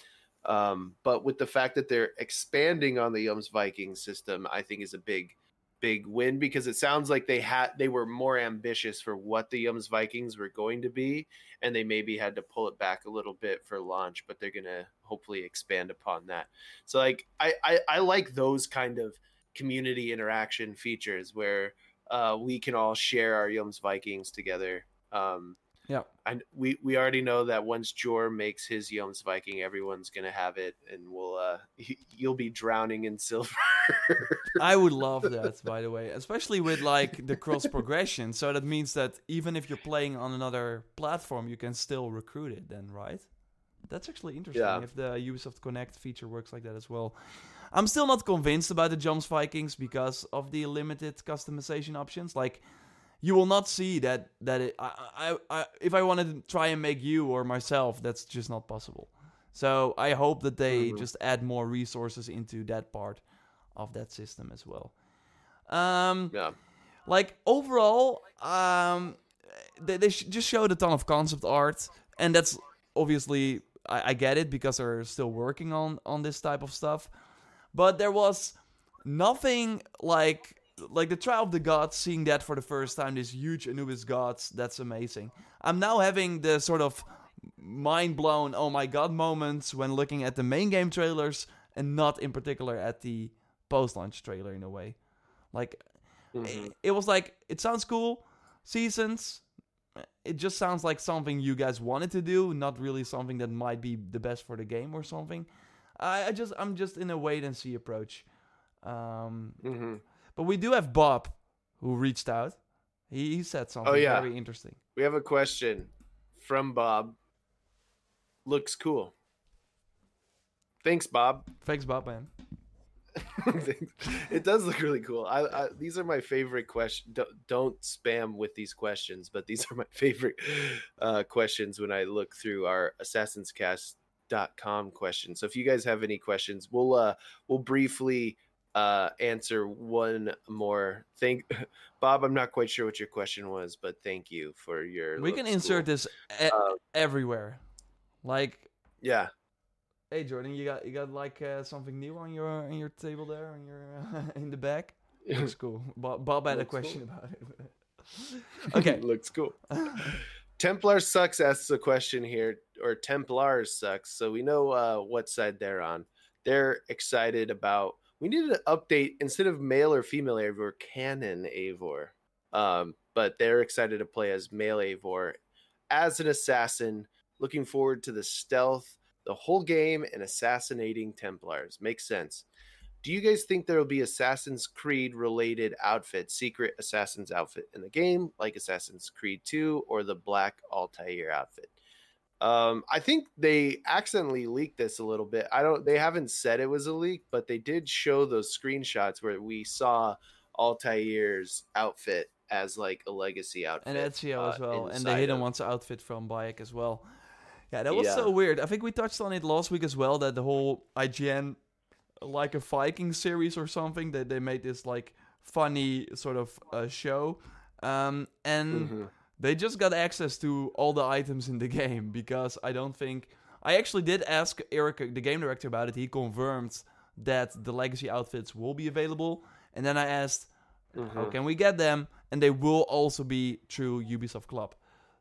um but with the fact that they're expanding on the Jomsviking system I think is a big big win because it sounds like they had they were more ambitious for what the Jomsvikings were going to be and they maybe had to pull it back a little bit for launch, but they're gonna hopefully expand upon that. So like I I, I like those kind of community interaction features where uh, we can all share our Jomsvikings together. Um, yeah and we we already know that once Jor makes his Jomsviking, everyone's gonna have it, and we'll uh, you'll be drowning in silver. I would love that, by the way, especially with like the cross progression. So that means that even if you're playing on another platform, you can still recruit it. Then, right? That's actually interesting. Yeah. If the Ubisoft Connect feature works like that as well. I'm still not convinced about the Jomsvikings because of the limited customization options. Like, you will not see that that it, I, I, I if I wanted to try and make you or myself, that's just not possible. So I hope that they Mhm. just add more resources into that part of that system as well. Um, yeah, like overall, um, they, they sh- just showed a ton of concept art, and that's obviously I, I get it because they're still working on on this type of stuff. But there was nothing like like the trial of the gods. Seeing that for the first time, this huge Anubis gods, that's amazing. I'm now having the sort of mind blown, oh my god moments when looking at the main game trailers, and not in particular at the post launch trailer in a way. Like Mhm. it, it was like it sounds cool seasons it just sounds like something you guys wanted to do not really something that might be the best for the game or something i, I just i'm just in a wait and see approach um Mhm. But we do have bob who reached out he, he said something Oh, yeah. very interesting we have a question from Bob. Looks cool. Thanks, Bob. thanks bob man it does look really cool. I, I these are my favorite questions. Don't, don't spam with these questions, but these are my favorite uh, questions when I look through our assassinscast.com questions. So if you guys have any questions, we'll uh we'll briefly uh answer one more. Thank Bob, I'm not quite sure what your question was, but thank you for your we can insert this e- Uh, everywhere Like, Yeah. hey Jordan, you got you got like uh, something new on your on your table there, on your uh, in the back. It looks cool. Bob, Bob had a Looks cool. question about it. okay. Looks cool. Templar sucks asks a question here, or Templars sucks. So we know uh, what side they're on. They're excited about. We need to update instead of male or female Eivor, canon Eivor. Um, but they're excited to play as male Eivor as an assassin. Looking forward to the stealth, the whole game, and assassinating Templars. Makes sense. Do you guys think there will be Assassin's Creed related outfit, secret Assassin's outfit in the game, like Assassin's Creed 2 or the Black Altair outfit? Um, I think they accidentally leaked this a little bit. I don't. They haven't said it was a leak, but they did show those screenshots where we saw Altair's outfit as like a legacy outfit, and Ezio as uh, well, and the hidden of- one's outfit from Bayek as well. Yeah, that was so weird. I think we touched on it last week as well. That the whole IGN, like a Viking series or something, that they made this like funny sort of uh, show, um, and Mhm. They just got access to all the items in the game because I don't think I actually did ask Eric, the game director, about it. He confirmed that the legacy outfits will be available, and then I asked, "How Mhm. can we get them?" And they will also be through Ubisoft Club,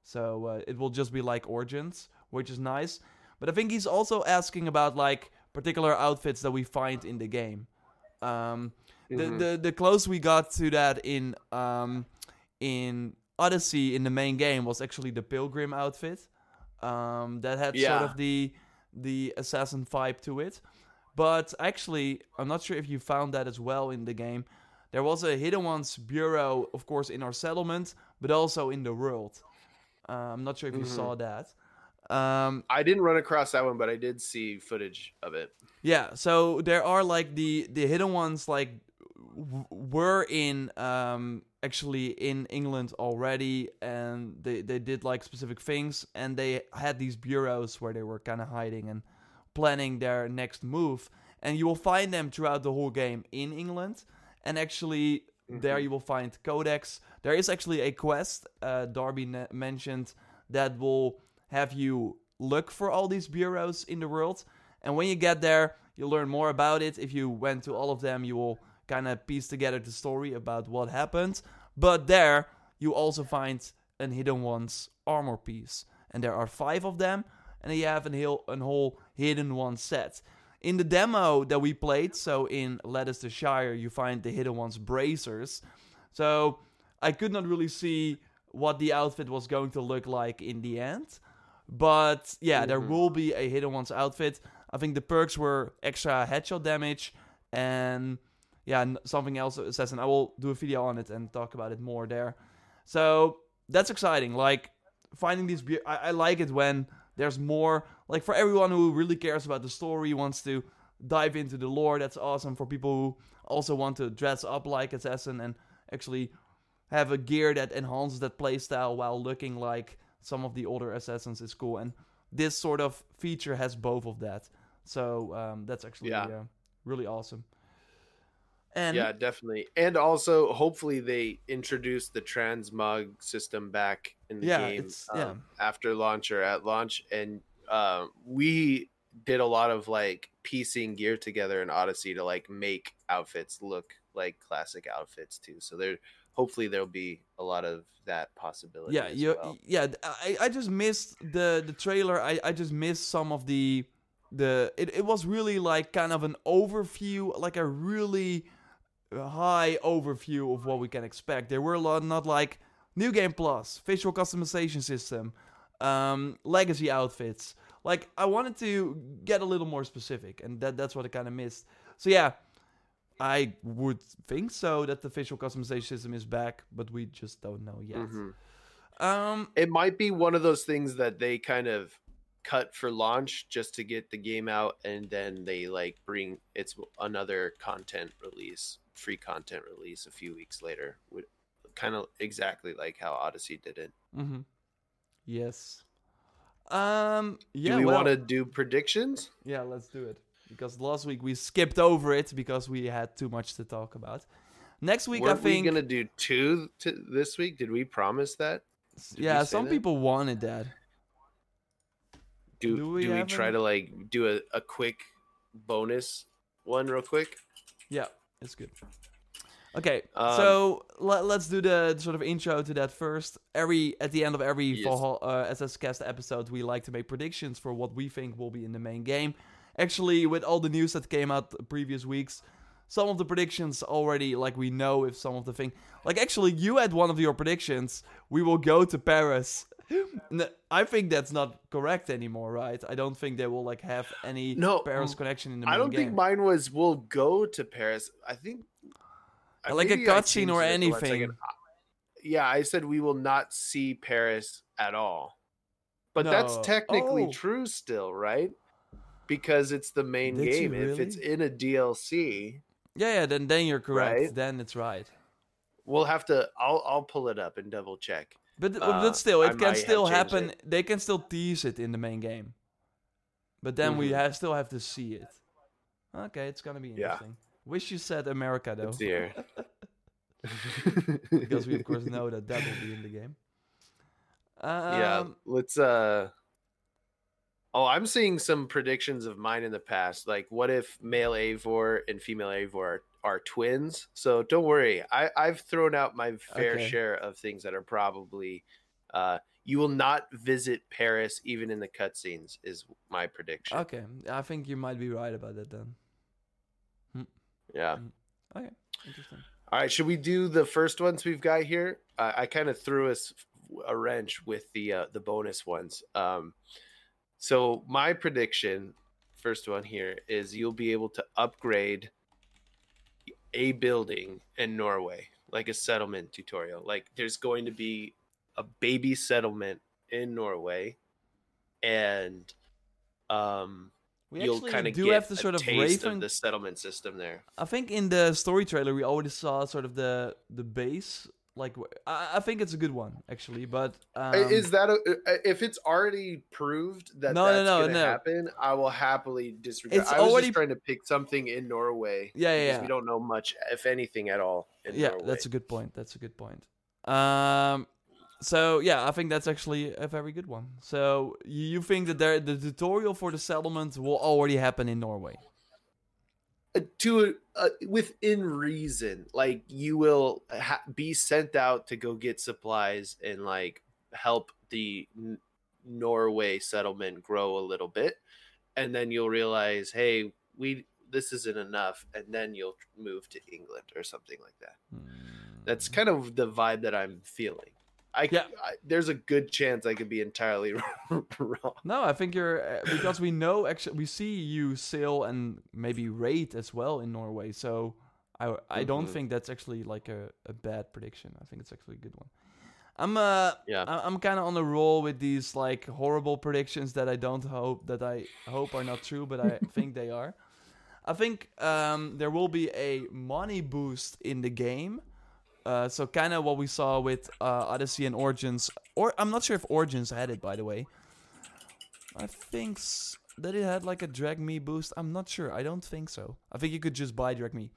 so uh, it will just be like Origins, which is nice. But I think he's also asking about like particular outfits that we find in the game. Um, the, Mhm. the the close we got to that in um in Odyssey in the main game was actually the pilgrim outfit. Um, that had sort of the the assassin vibe to it. But actually, I'm not sure if you found that as well in the game. There was a hidden ones bureau, of course, in our settlement, but also in the world. Uh, I'm not sure if you Mhm. saw that. Um, I didn't run across that one, but I did see footage of it. yeah, so there are like the the hidden ones like w- were in um actually in England already and they they did like specific things and they had these bureaus where they were kind of hiding and planning their next move and you will find them throughout the whole game in England and actually there Mhm. you will find codex there is actually a quest uh, Darby ne- mentioned that will have you look for all these bureaus in the world and when you get there, you'll learn more about it. If you went to all of them, you will kind of piece together the story about what happened. But there, you also find an Hidden Ones armor piece. And there are five of them, and you have an, whole Hidden One set. In the demo that we played, so in Ledecestrescire, you find the Hidden Ones bracers. So I could not really see what the outfit was going to look like in the end. But yeah, there Mhm. will be a Hidden Ones outfit. I think the perks were extra headshot damage and yeah, n- something else assassin. I will do a video on it and talk about it more there. So that's exciting. Like finding these, be- I, I like it when there's more. Like for everyone who really cares about the story, wants to dive into the lore. That's awesome. For people who also want to dress up like assassin and actually have a gear that enhances that playstyle while looking like some of the older assassins is cool. And this sort of feature has both of that. So um, that's actually Yeah. uh, really awesome. And yeah, definitely. And also, hopefully, they introduce the transmog system back in the Yeah, game it's- yeah. um, after launch or at launch. And uh, we did a lot of like piecing gear together in Odyssey to like make outfits look like classic outfits too. So there, hopefully, there'll be a lot of that possibility. yeah, you, well. yeah. I, I just missed the the trailer. I, I just missed some of the the. It, it was really like kind of an overview, like a really high overview of what we can expect. There were a lot, not like new game plus, visual customization system, um, legacy outfits. Like I wanted to get a little more specific, and that that's what I kind of missed. So yeah, I would think so that the visual customization system is back, but we just don't know yet. Mhm. Um, it might be one of those things that they kind of cut for launch just to get the game out and then they like bring it's another content release free content release a few weeks later Would kind of exactly like how odyssey did it mm-hmm. Yes. Um. Yeah. do we well, want to do predictions Yeah, let's do it. Because last week we skipped over it because we had too much to talk about. Next week, Weren't I think. we're gonna do two to this week did we promise that did yeah, some that? people wanted that. Do Do do we we, try any- to like do a, a quick bonus one real quick? Yeah, it's good. Okay, Um, so let, let's do the sort of intro to that first. Every at the end of every Yes. Valhalla, uh, SS Cast episode, we like to make predictions for what we think will be in the main game. Actually, with all the news that came out the previous weeks, some of the predictions already like we know if some of the thing like actually you had one of your predictions. We will go to Paris. I think that's not correct anymore, right? I don't think they will like have any No, Paris connection in the I don't game. think mine was we'll go to Paris. I think I- Like a cutscene or it for one second. anything. Yeah, I said we will not see Paris at all. But that's technically Oh. true still, right? Because it's the main Did game. If it's in a DLC, Yeah, yeah, then then you're correct. Right? Then it's right. we'll have to I'll I'll pull it up and double check. But Uh, but still, it might can still happen. They can still tease it in the main game. But then we Mhm. have, still have to see it. Okay, it's gonna be Yeah. interesting. Wish you said America though, Let's here. because we of course know that that will be in the game. Um, yeah, let's uh Oh, I'm seeing some predictions of mine in the past. Like what if male Eivor and female Eivor are, are twins? So don't worry. I, I've thrown out my fair Okay. share of things that are probably uh you will not visit Paris even in the cutscenes is my prediction. Okay, I think you might be right about that then. Yeah. Okay, interesting. All right, should we do the first ones we've got here? Uh, I kind of threw us a wrench with the uh, the bonus ones. Um, so my prediction, first one here, is you'll be able to upgrade a building in Norway, like a settlement tutorial. Like there's going to be a baby settlement in Norway, and um, We you'll kind of do get have the a sort of taste Raven. of the settlement system there. I think in the story trailer we already saw sort of the the base. Like I, I think it's a good one actually, but um, is that a, if it's already proved that No, no, that's no, gonna no. happen? I will happily disregard. It's I was already- just trying to pick something in Norway. Yeah, yeah, because yeah. We don't know much, if anything, at all. In yeah, Norway. that's a good point. That's a good point. Um, so yeah, I think that's actually a very good one. So you, you think that there the tutorial for the settlement will already happen in Norway? Uh, to uh, within reason. Like you will ha- be sent out to go get supplies and like help the N- Norway settlement grow a little bit, and then you'll realize, hey, we this isn't enough, and then you'll move to England or something like that. That's Hmm. kind of the vibe that I'm feeling. I, Yeah. I there's a good chance I could be entirely wrong. No, I think you're uh, because we know actually we see you sail and maybe raid as well in Norway. So I I don't Mhm. think that's actually like a, a bad prediction. I think it's actually a good one. I'm uh Yeah. I- I'm kind of on the roll with these like horrible predictions that I don't hope that I hope are not true, but I think they are. I think um, there will be a money boost in the game. Uh, so kind of what we saw with uh, Odyssey and Origins, or I'm not sure if Origins had it by the way. I think s- that it had like a drachmae boost. I'm not sure. I don't think so. I think you could just buy drachmae.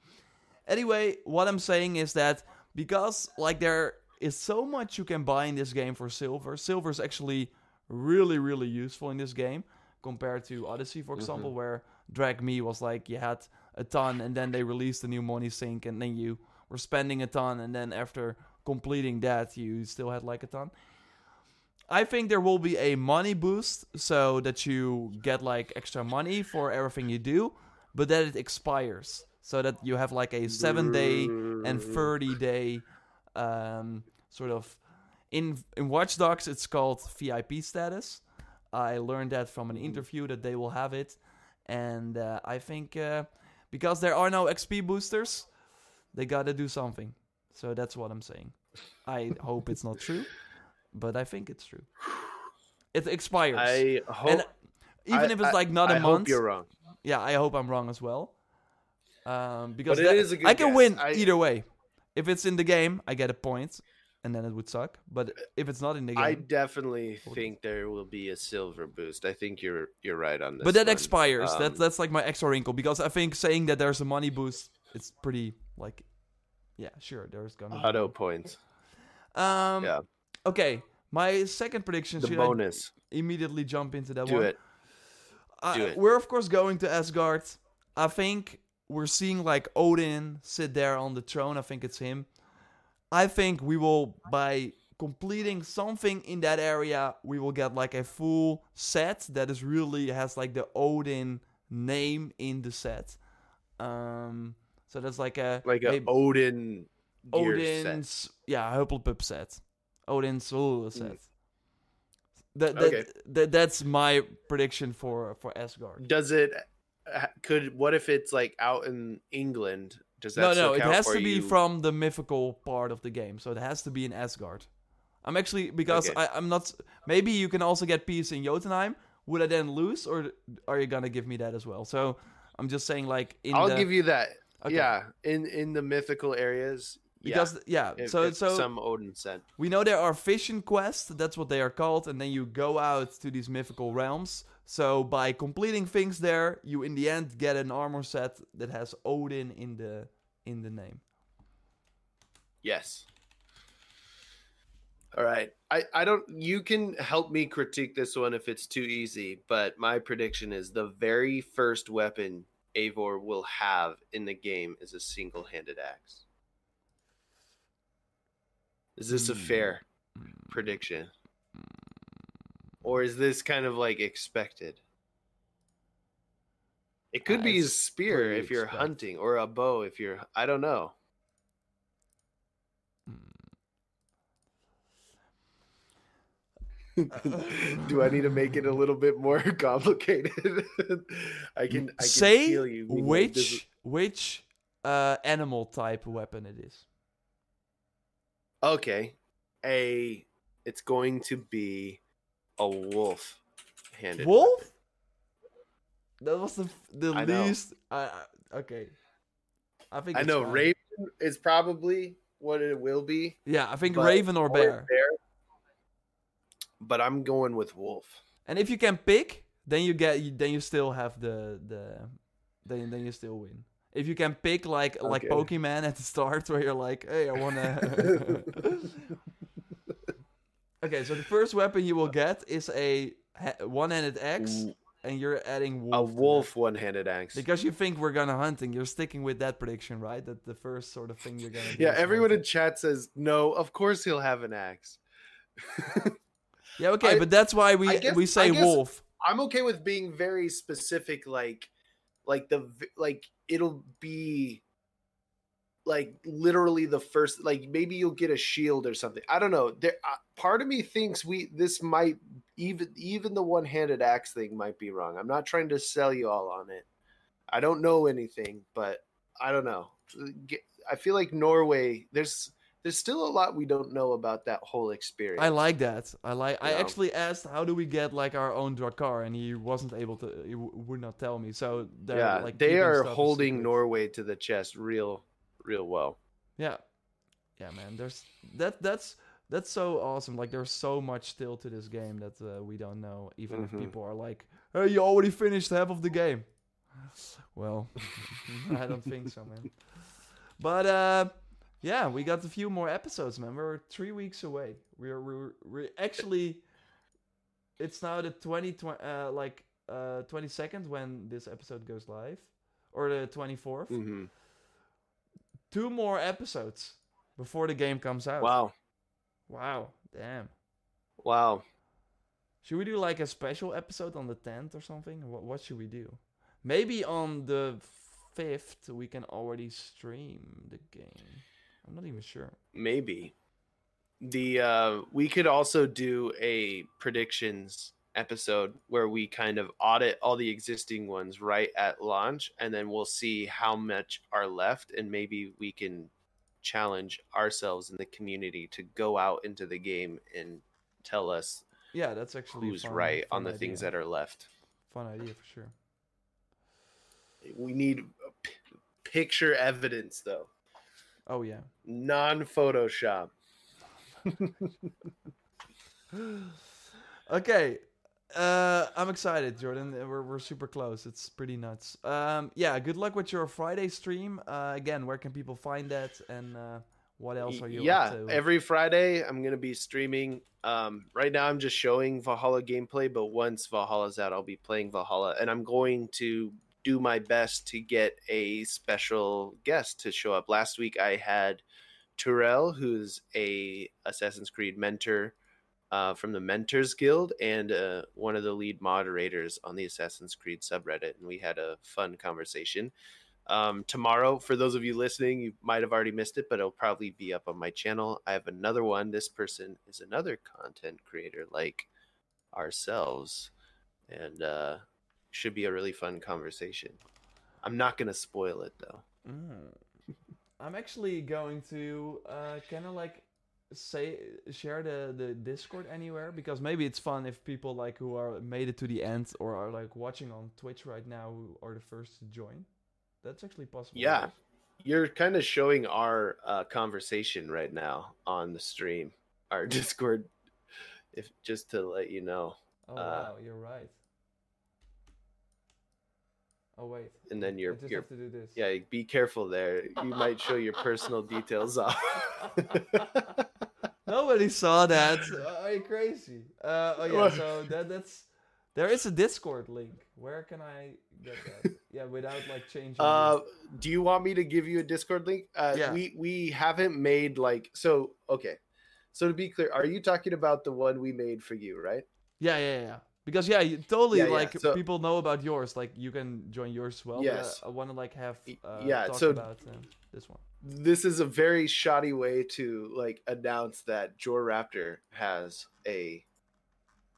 Anyway, what I'm saying is that because like there is so much you can buy in this game for silver. Silver is actually really really useful in this game compared to Odyssey, for example, where drachmae was like you had a ton and then they released a new money sink and then you were spending a ton and then after completing that you still had like a ton. I think there will be a money boost so that you get like extra money for everything you do, but that it expires so that you have like a 7 day and 30 day um, sort of in in Watch Dogs it's called VIP status. I learned that from an interview that they will have it and uh, I think uh, because there are no XP boosters, they got to do something. So that's what I'm saying. I hope it's not true, but I think it's true. It expires. I hope. and even I- if it's I- like not a I month, hope you're wrong. yeah, I hope I'm wrong as well. Um, because that- is a good I can guess. win either way. If it's in the game, I get a point, and then it would suck. But if it's not in the game, I definitely think there will be a silver boost. I think you're you're right on this. but that one. expires. Um, that's that's like my extra wrinkle because I think saying that there's a money boost, it's pretty like, yeah, sure, there's gonna. auto one. points. Um, Yeah. Okay, my second prediction. The should bonus. I immediately jump into that Do one? it. I- Do it. we're of course going to Asgard. I think we're seeing like Odin sit there on the throne. I think it's him. I think we will by completing something in that area, we will get like a full set that is really has like the Odin name in the set. Um, so that's like a Like a a Odin gear set. Odin's yeah Hupplepup set. Odin's uh, set. Mm. That, that, Okay. that that's my prediction for for Asgard. Does it? uh, Could what if it's like out in England? Does that No, no, it has to be you- from the mythical part of the game, so it has to be in Asgard. I'm actually because Okay. I, I'm not. Maybe you can also get piece in Jotunheim. Would I then lose, or are you gonna give me that as well? So I'm just saying, like in I'll the give you that. Okay. Yeah, in in the mythical areas. because yeah, yeah, if, so if so some Odin set. We know there are fishing quests, that's what they are called, and then you go out to these mythical realms. So by completing things there, you in the end get an armor set that has Odin in the in the name. Yes. All right. I, I don't you can help me critique this one if it's too easy, but my prediction is the very first weapon Eivor will have in the game is a single-handed axe. Is this a Hmm. fair prediction? Or is this kind of like expected? It could be his spear if you're expect- hunting or a bow if you're I don't know. Do I need to make it a little bit more complicated? I can, I can Say you. being like, is- which which uh, animal type weapon it is. Okay, a. It's going to be a wolf handed. Wolf? That was the the I least. I I okay. I think I know fine. Raven is probably what it will be. Yeah, I think but- Raven or bear. But I'm going with wolf. And if you can pick, then you get then you still have the the then then you still win. If you can pick like like Pokemon at the start where you're like, hey, I wanna. okay, so the first weapon you will get is a one-handed axe, and you're adding wolf. A wolf one-handed axe. Because you think we're gonna hunting, you're sticking with that prediction, right? That the first sort of thing you're gonna. do yeah, everyone hunting. in chat says no. Of course he'll have an axe. Yeah, okay, I- but that's why we guess- we say wolf. I'm okay with being very specific, like, like the like it'll be like literally the first, like maybe you'll get a shield or something. I don't know. There, uh, part of me thinks we this might even even the one handed axe thing might be wrong. I'm not trying to sell you all on it. I don't know anything, but I don't know. I feel like Norway. There's there's still a lot we don't know about that whole experience. I like that. I like. I actually asked, "How do we get like our own Drakkar?" And he wasn't able to. He w- would not tell me. So they're, yeah, like they are holding. Norway to the chest real, real well. Yeah, yeah, man. There's that. That's that's so awesome. Like there's so much still to this game that uh, we don't know. Even Mhm. if people are like, "Hey, you already finished half of the game." Well, I don't think so, man. But uh, yeah, we got a few more episodes, man. We're three weeks away. We're we're, we're actually. It's now the twenty uh, like uh twenty second when this episode goes live, or the twenty fourth. hmm Two more episodes before the game comes out. Wow, Wow. Damn. wow. Should we do like a special episode on the 10th or something? What, what should we do? Maybe on the 5th we can already stream the game. I'm not even sure. Maybe the uh, we could also do a predictions episode where we kind of audit all the existing ones right at launch, and then we'll see how much are left, and maybe we can challenge ourselves in the community to go out into the game and tell us Yeah, that's actually who's fun, right fun on the things that are left. fun idea for sure. We need p- picture evidence though, Oh yeah. non Photoshop. okay. Uh, I'm excited, Jordan. We're, we're super close. It's pretty nuts. Um, yeah, good luck with your Friday stream. Uh, again, where can people find that and uh, What else are you yeah, up to? every Friday I'm gonna be streaming. Um, right now I'm just showing Valhalla gameplay, but once Valhalla's out, I'll be playing Valhalla, and I'm going to do my best to get a special guest to show up. Last week I had Turel, who's a Assassin's Creed mentor uh, from the Mentors Guild and uh, one of the lead moderators on the Assassin's Creed subreddit, and we had a fun conversation. Um, tomorrow, for those of you listening, you might have already missed it, but it'll probably be up on my channel. I have another one. This person is another content creator like ourselves, and uh, should be a really fun conversation. I'm not gonna spoil it though. Mm. I'm actually going to uh, kind of like say share the the Discord anywhere because maybe it's fun if people like who are made it to the end or are like watching on Twitch right now who are the first to join. That's actually possible. Yeah, you're kind of showing our uh, conversation right now on the stream, our Discord. If just to let you know, Oh Uh, wow, you're right. Oh wait. and then I your just your have to do this. yeah, be careful there. You might show your personal details off. Nobody saw that. Are you crazy? Uh, oh yeah, so that that's there is a Discord link. Where can I get that? yeah, without like changing. Uh, do you want me to give you a Discord link? Uh, Yeah. We we haven't made like so. Okay, so to be clear, are you talking about the one we made for you, right? yeah, yeah, yeah. Because yeah, you, totally Yeah, yeah, like so- people know about yours. Like you can join yours as well. Yes. I want to like have uh, yeah, talk so- about uh, this one. This is a very shoddy way to like announce that JorRaptor has a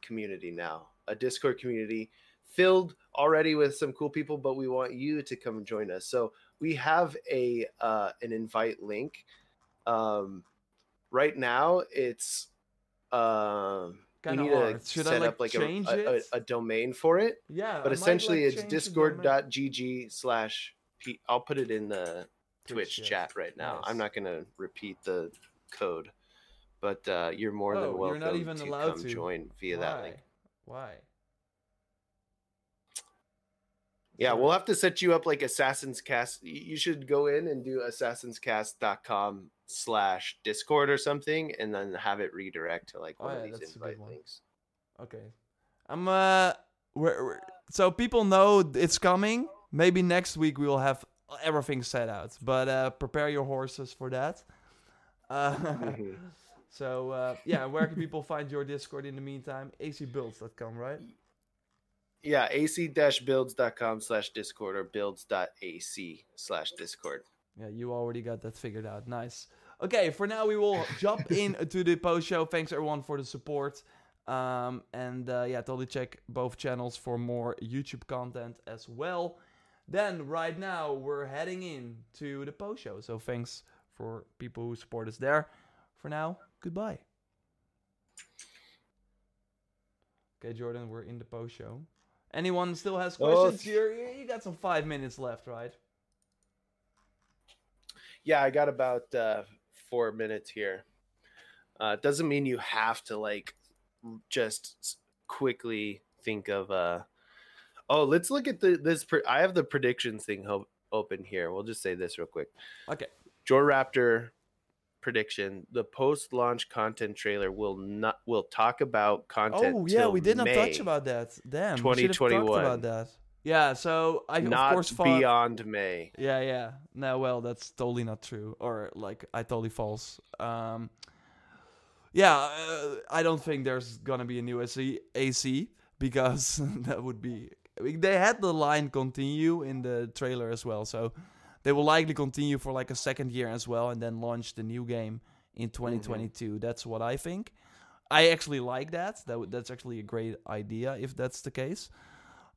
community now, a Discord community filled already with some cool people, but we want you to come join us. So we have a uh, an invite link. Um, right now, it's um, we Kinda need to. Should I, set like, up like a, change a, a, it? a domain for it. Yeah. But I might, essentially, like, it's change the domain. discord.gg slash. P- I'll put it in the Twitch yeah. chat right now. I'm not going to repeat the code, but uh, you're more Oh, than you're welcome not even to allowed come to. join via that link. Why? Why? Yeah, we'll have to set you up like Assassin's Cast. You should go in and do assassinscast.com slash Discord or something, and then have it redirect to like Oh, one yeah, of these invite links. Okay. I'm uh we're, we're- so people know it's coming. Maybe next week we will have everything set out. But uh prepare your horses for that. Uh Mhm. so uh yeah, where can people find your Discord in the meantime? acbuilds.com, right? Yeah, ac-builds.com slash Discord or builds.ac slash Discord. Yeah, you already got that figured out. Nice. Okay, for now we will jump into the post show. Thanks everyone for the support. Um, and uh, yeah, totally check both channels for more YouTube content as well. Then right now we're heading in to the post show. So thanks for people who support us there. For now, goodbye. Okay, Jordan, we're in the post show. Anyone still has Oh, questions? You're, you got some five minutes left, right? Yeah, I got about uh, four minutes here. Uh, doesn't mean you have to like just quickly think of. Uh... Oh, let's look at the this. Pre- I have the predictions thing ho- open here. We'll just say this real quick. Okay. JorRaptor prediction: the post-launch content trailer will not will talk about content. Oh yeah, we did not touch May, about that. Damn, have talked 2021. about that. Yeah, so I not of course thought. beyond May. Yeah, yeah. No, well, that's totally not true, or like I totally false. Um, yeah, uh, I don't think there's gonna be a new AC, AC because that would be. I mean, they had the line continue in the trailer as well, so they will likely continue for like a second year as well, and then launch the new game in 2022. That's what I think. I actually like that. That w- that's actually a great idea if that's the case.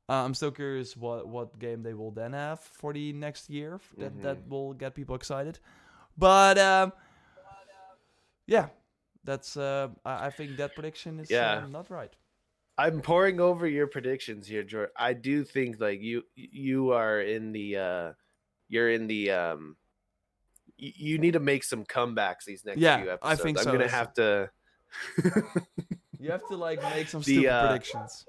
Uh, I'm still curious what what game they will then have for the next year that that will get people excited. But um, yeah, that's uh, I, I think that prediction is Yeah. um, not right. I'm pouring over your predictions here, George. I do think like you you are in the uh you're in the um you, you need to make some comebacks these next Yeah, few episodes. I think I'm so. gonna That's- have to You have to like make some The, stupid uh, predictions.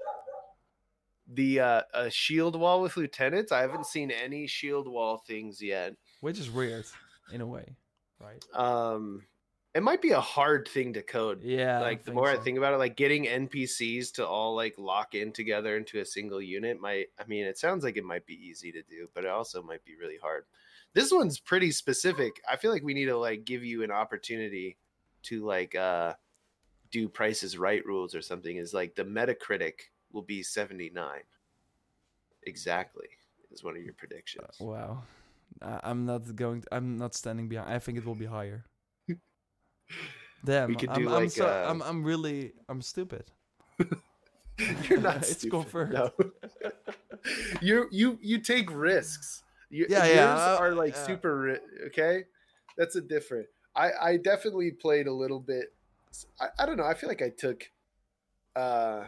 the uh a shield wall with lieutenants. I haven't seen any shield wall things yet. Which is weird in a way. right? Um, it might be a hard thing to code. Yeah. Like the more I think about it, like getting NPCs to all like lock in together into a single unit might. I mean, it sounds like it might be easy to do, but it also might be really hard. This one's pretty specific. I feel like we need to like give you an opportunity to like uh do prices right rules or something. Is like the Metacritic will be seventy nine. Exactly, is one of your predictions. Wow. I, I'm not going. to, I'm not standing behind. I think it will be higher. Damn. We could I'm, do I'm so, uh, I'm. I'm really. I'm stupid. You're not It's stupid. confirmed. No. you you you take risks. You, Yeah, yeah, uh, are like yeah. super okay. That's a different. I I definitely played a little bit. I, I don't know. I feel like I took. uh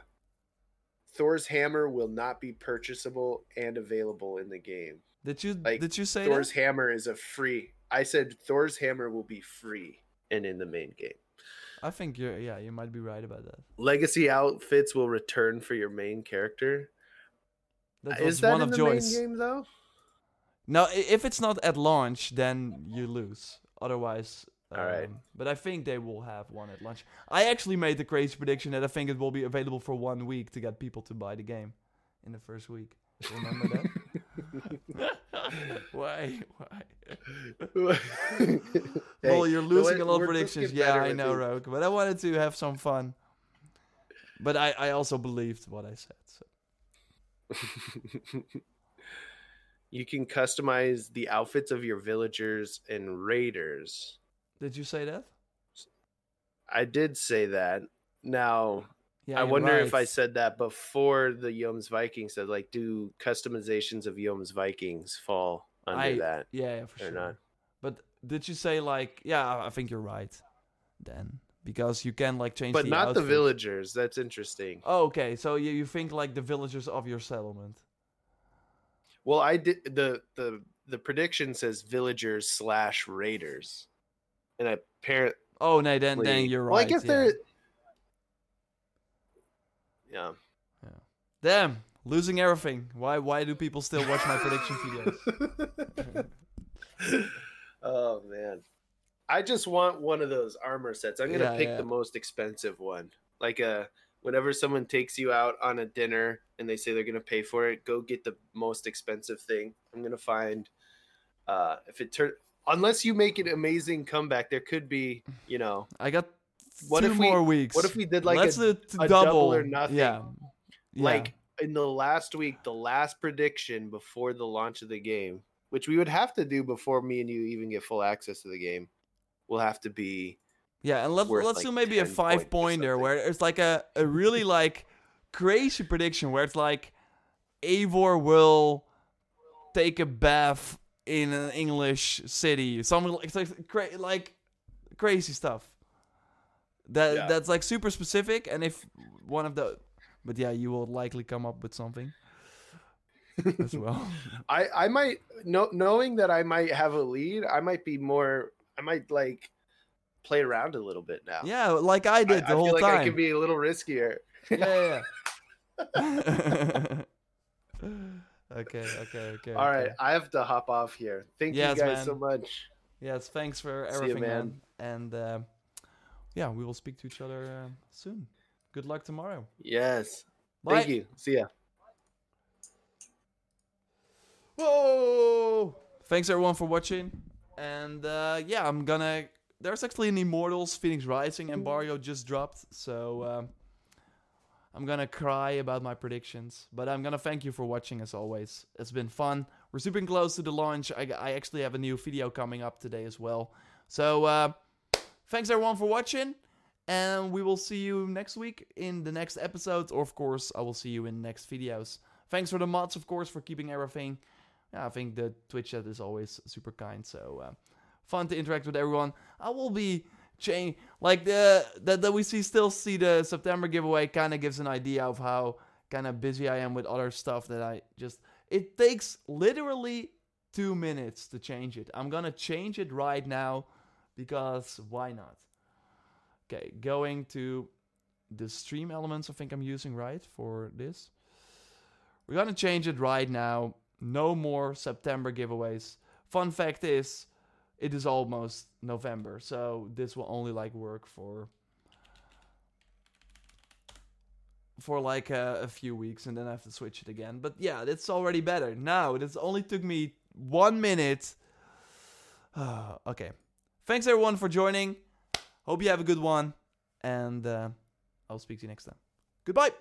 Thor's hammer will not be purchasable and available in the game. Did you? Like, did you say Thor's that? hammer is a free. I said Thor's hammer will be free and in the main game. I think you're. Yeah, you might be right about that. Legacy outfits will return for your main character. That Is was that one in of the Joy's. main game though? No, i- if it's not at launch, then you lose. Otherwise, All right. um, But I think they will have one at launch. I actually made the crazy prediction that I think it will be available for one week to get people to buy the game in the first week. Remember that? Why? Why? well, you're losing a lot of predictions. Yeah, I know. Rogue. But I wanted to have some fun. But I, I also believed what I said. So. you can customize the outfits of your villagers and raiders. Did you say that? I did say that. Now, Yeah. I wonder if I said that before the Jomsvikings said, like, do customizations of Jomsvikings fall under I- that Yeah, yeah, for or sure. not? But did you say like? Yeah, I think you're right. Then because you can like change. But the not the villagers. That's interesting. Oh, okay. So you, you think like the villagers of your settlement? Well, I did the the the prediction says villagers slash raiders, and apparently, Oh no, then then you're right. Well, I guess yeah. they're. Yeah. Damn, losing everything. Why why do people still watch my prediction videos? oh man, I just want one of those armor sets. I'm gonna Yeah, pick yeah. the most expensive one. Like a whenever someone takes you out on a dinner and they say they're gonna pay for it, go get the most expensive thing. I'm gonna find uh if it turn unless you make an amazing comeback, there could be you know I got What two if we- more weeks. what if we did like Let's a, a double. or nothing? Yeah. Yeah. like in the last week, the last prediction before the launch of the game, which we would have to do before me and you even get full access to the game, will have to be Yeah, and let's let's like, do maybe a five pointer where it's like a, a really like crazy prediction where it's like Eivor will take a bath in an English city, something like it's like, cra- like crazy stuff. That Yeah. that's like super specific, and if one of the, but yeah, you will likely come up with something as well. I I might know knowing that I might have a lead, I might be more I might like play around a little bit now. yeah, like I I, did I the whole feel like time. I can be a little riskier. yeah, yeah. okay, okay, okay. All right, okay. I have to hop off here. Thank Yes, you guys man. so much. Yes, thanks for everything, man. man. And uh, yeah, we will speak to each other uh, soon. Good luck tomorrow. Yes. Bye. Thank you. See ya. Whoa! Thanks everyone for watching. And uh, yeah, I'm gonna. There's actually an Immortals Fenyx Rising embargo just dropped, so um, I'm gonna cry about my predictions. But I'm gonna thank you for watching as always. It's been fun. We're super close to the launch. I, I actually have a new video coming up today as well. So uh, thanks everyone for watching. And we will see you next week in the next episode. Or, of course, I will see you in next videos. Thanks for the mods, of course, for keeping everything. Yeah, I think the Twitch chat is always super kind. So, uh, fun to interact with everyone. I will be change like the that that we see still see the September giveaway kind of gives an idea of how kind of busy I am with other stuff that I just it takes literally 2 minutes to change it. I'm going to change it right now because why not? Okay, going to the stream elements I think I'm using right for this. We're to change it right now. No more September giveaways. Fun fact is it is almost November, so this will only like work for for like a, a few weeks, and then I have to switch it again. But yeah, it's already better now. This only took me one minute. okay, thanks everyone for joining. Hope you have a good one, and uh, I'll speak to you next time. Goodbye.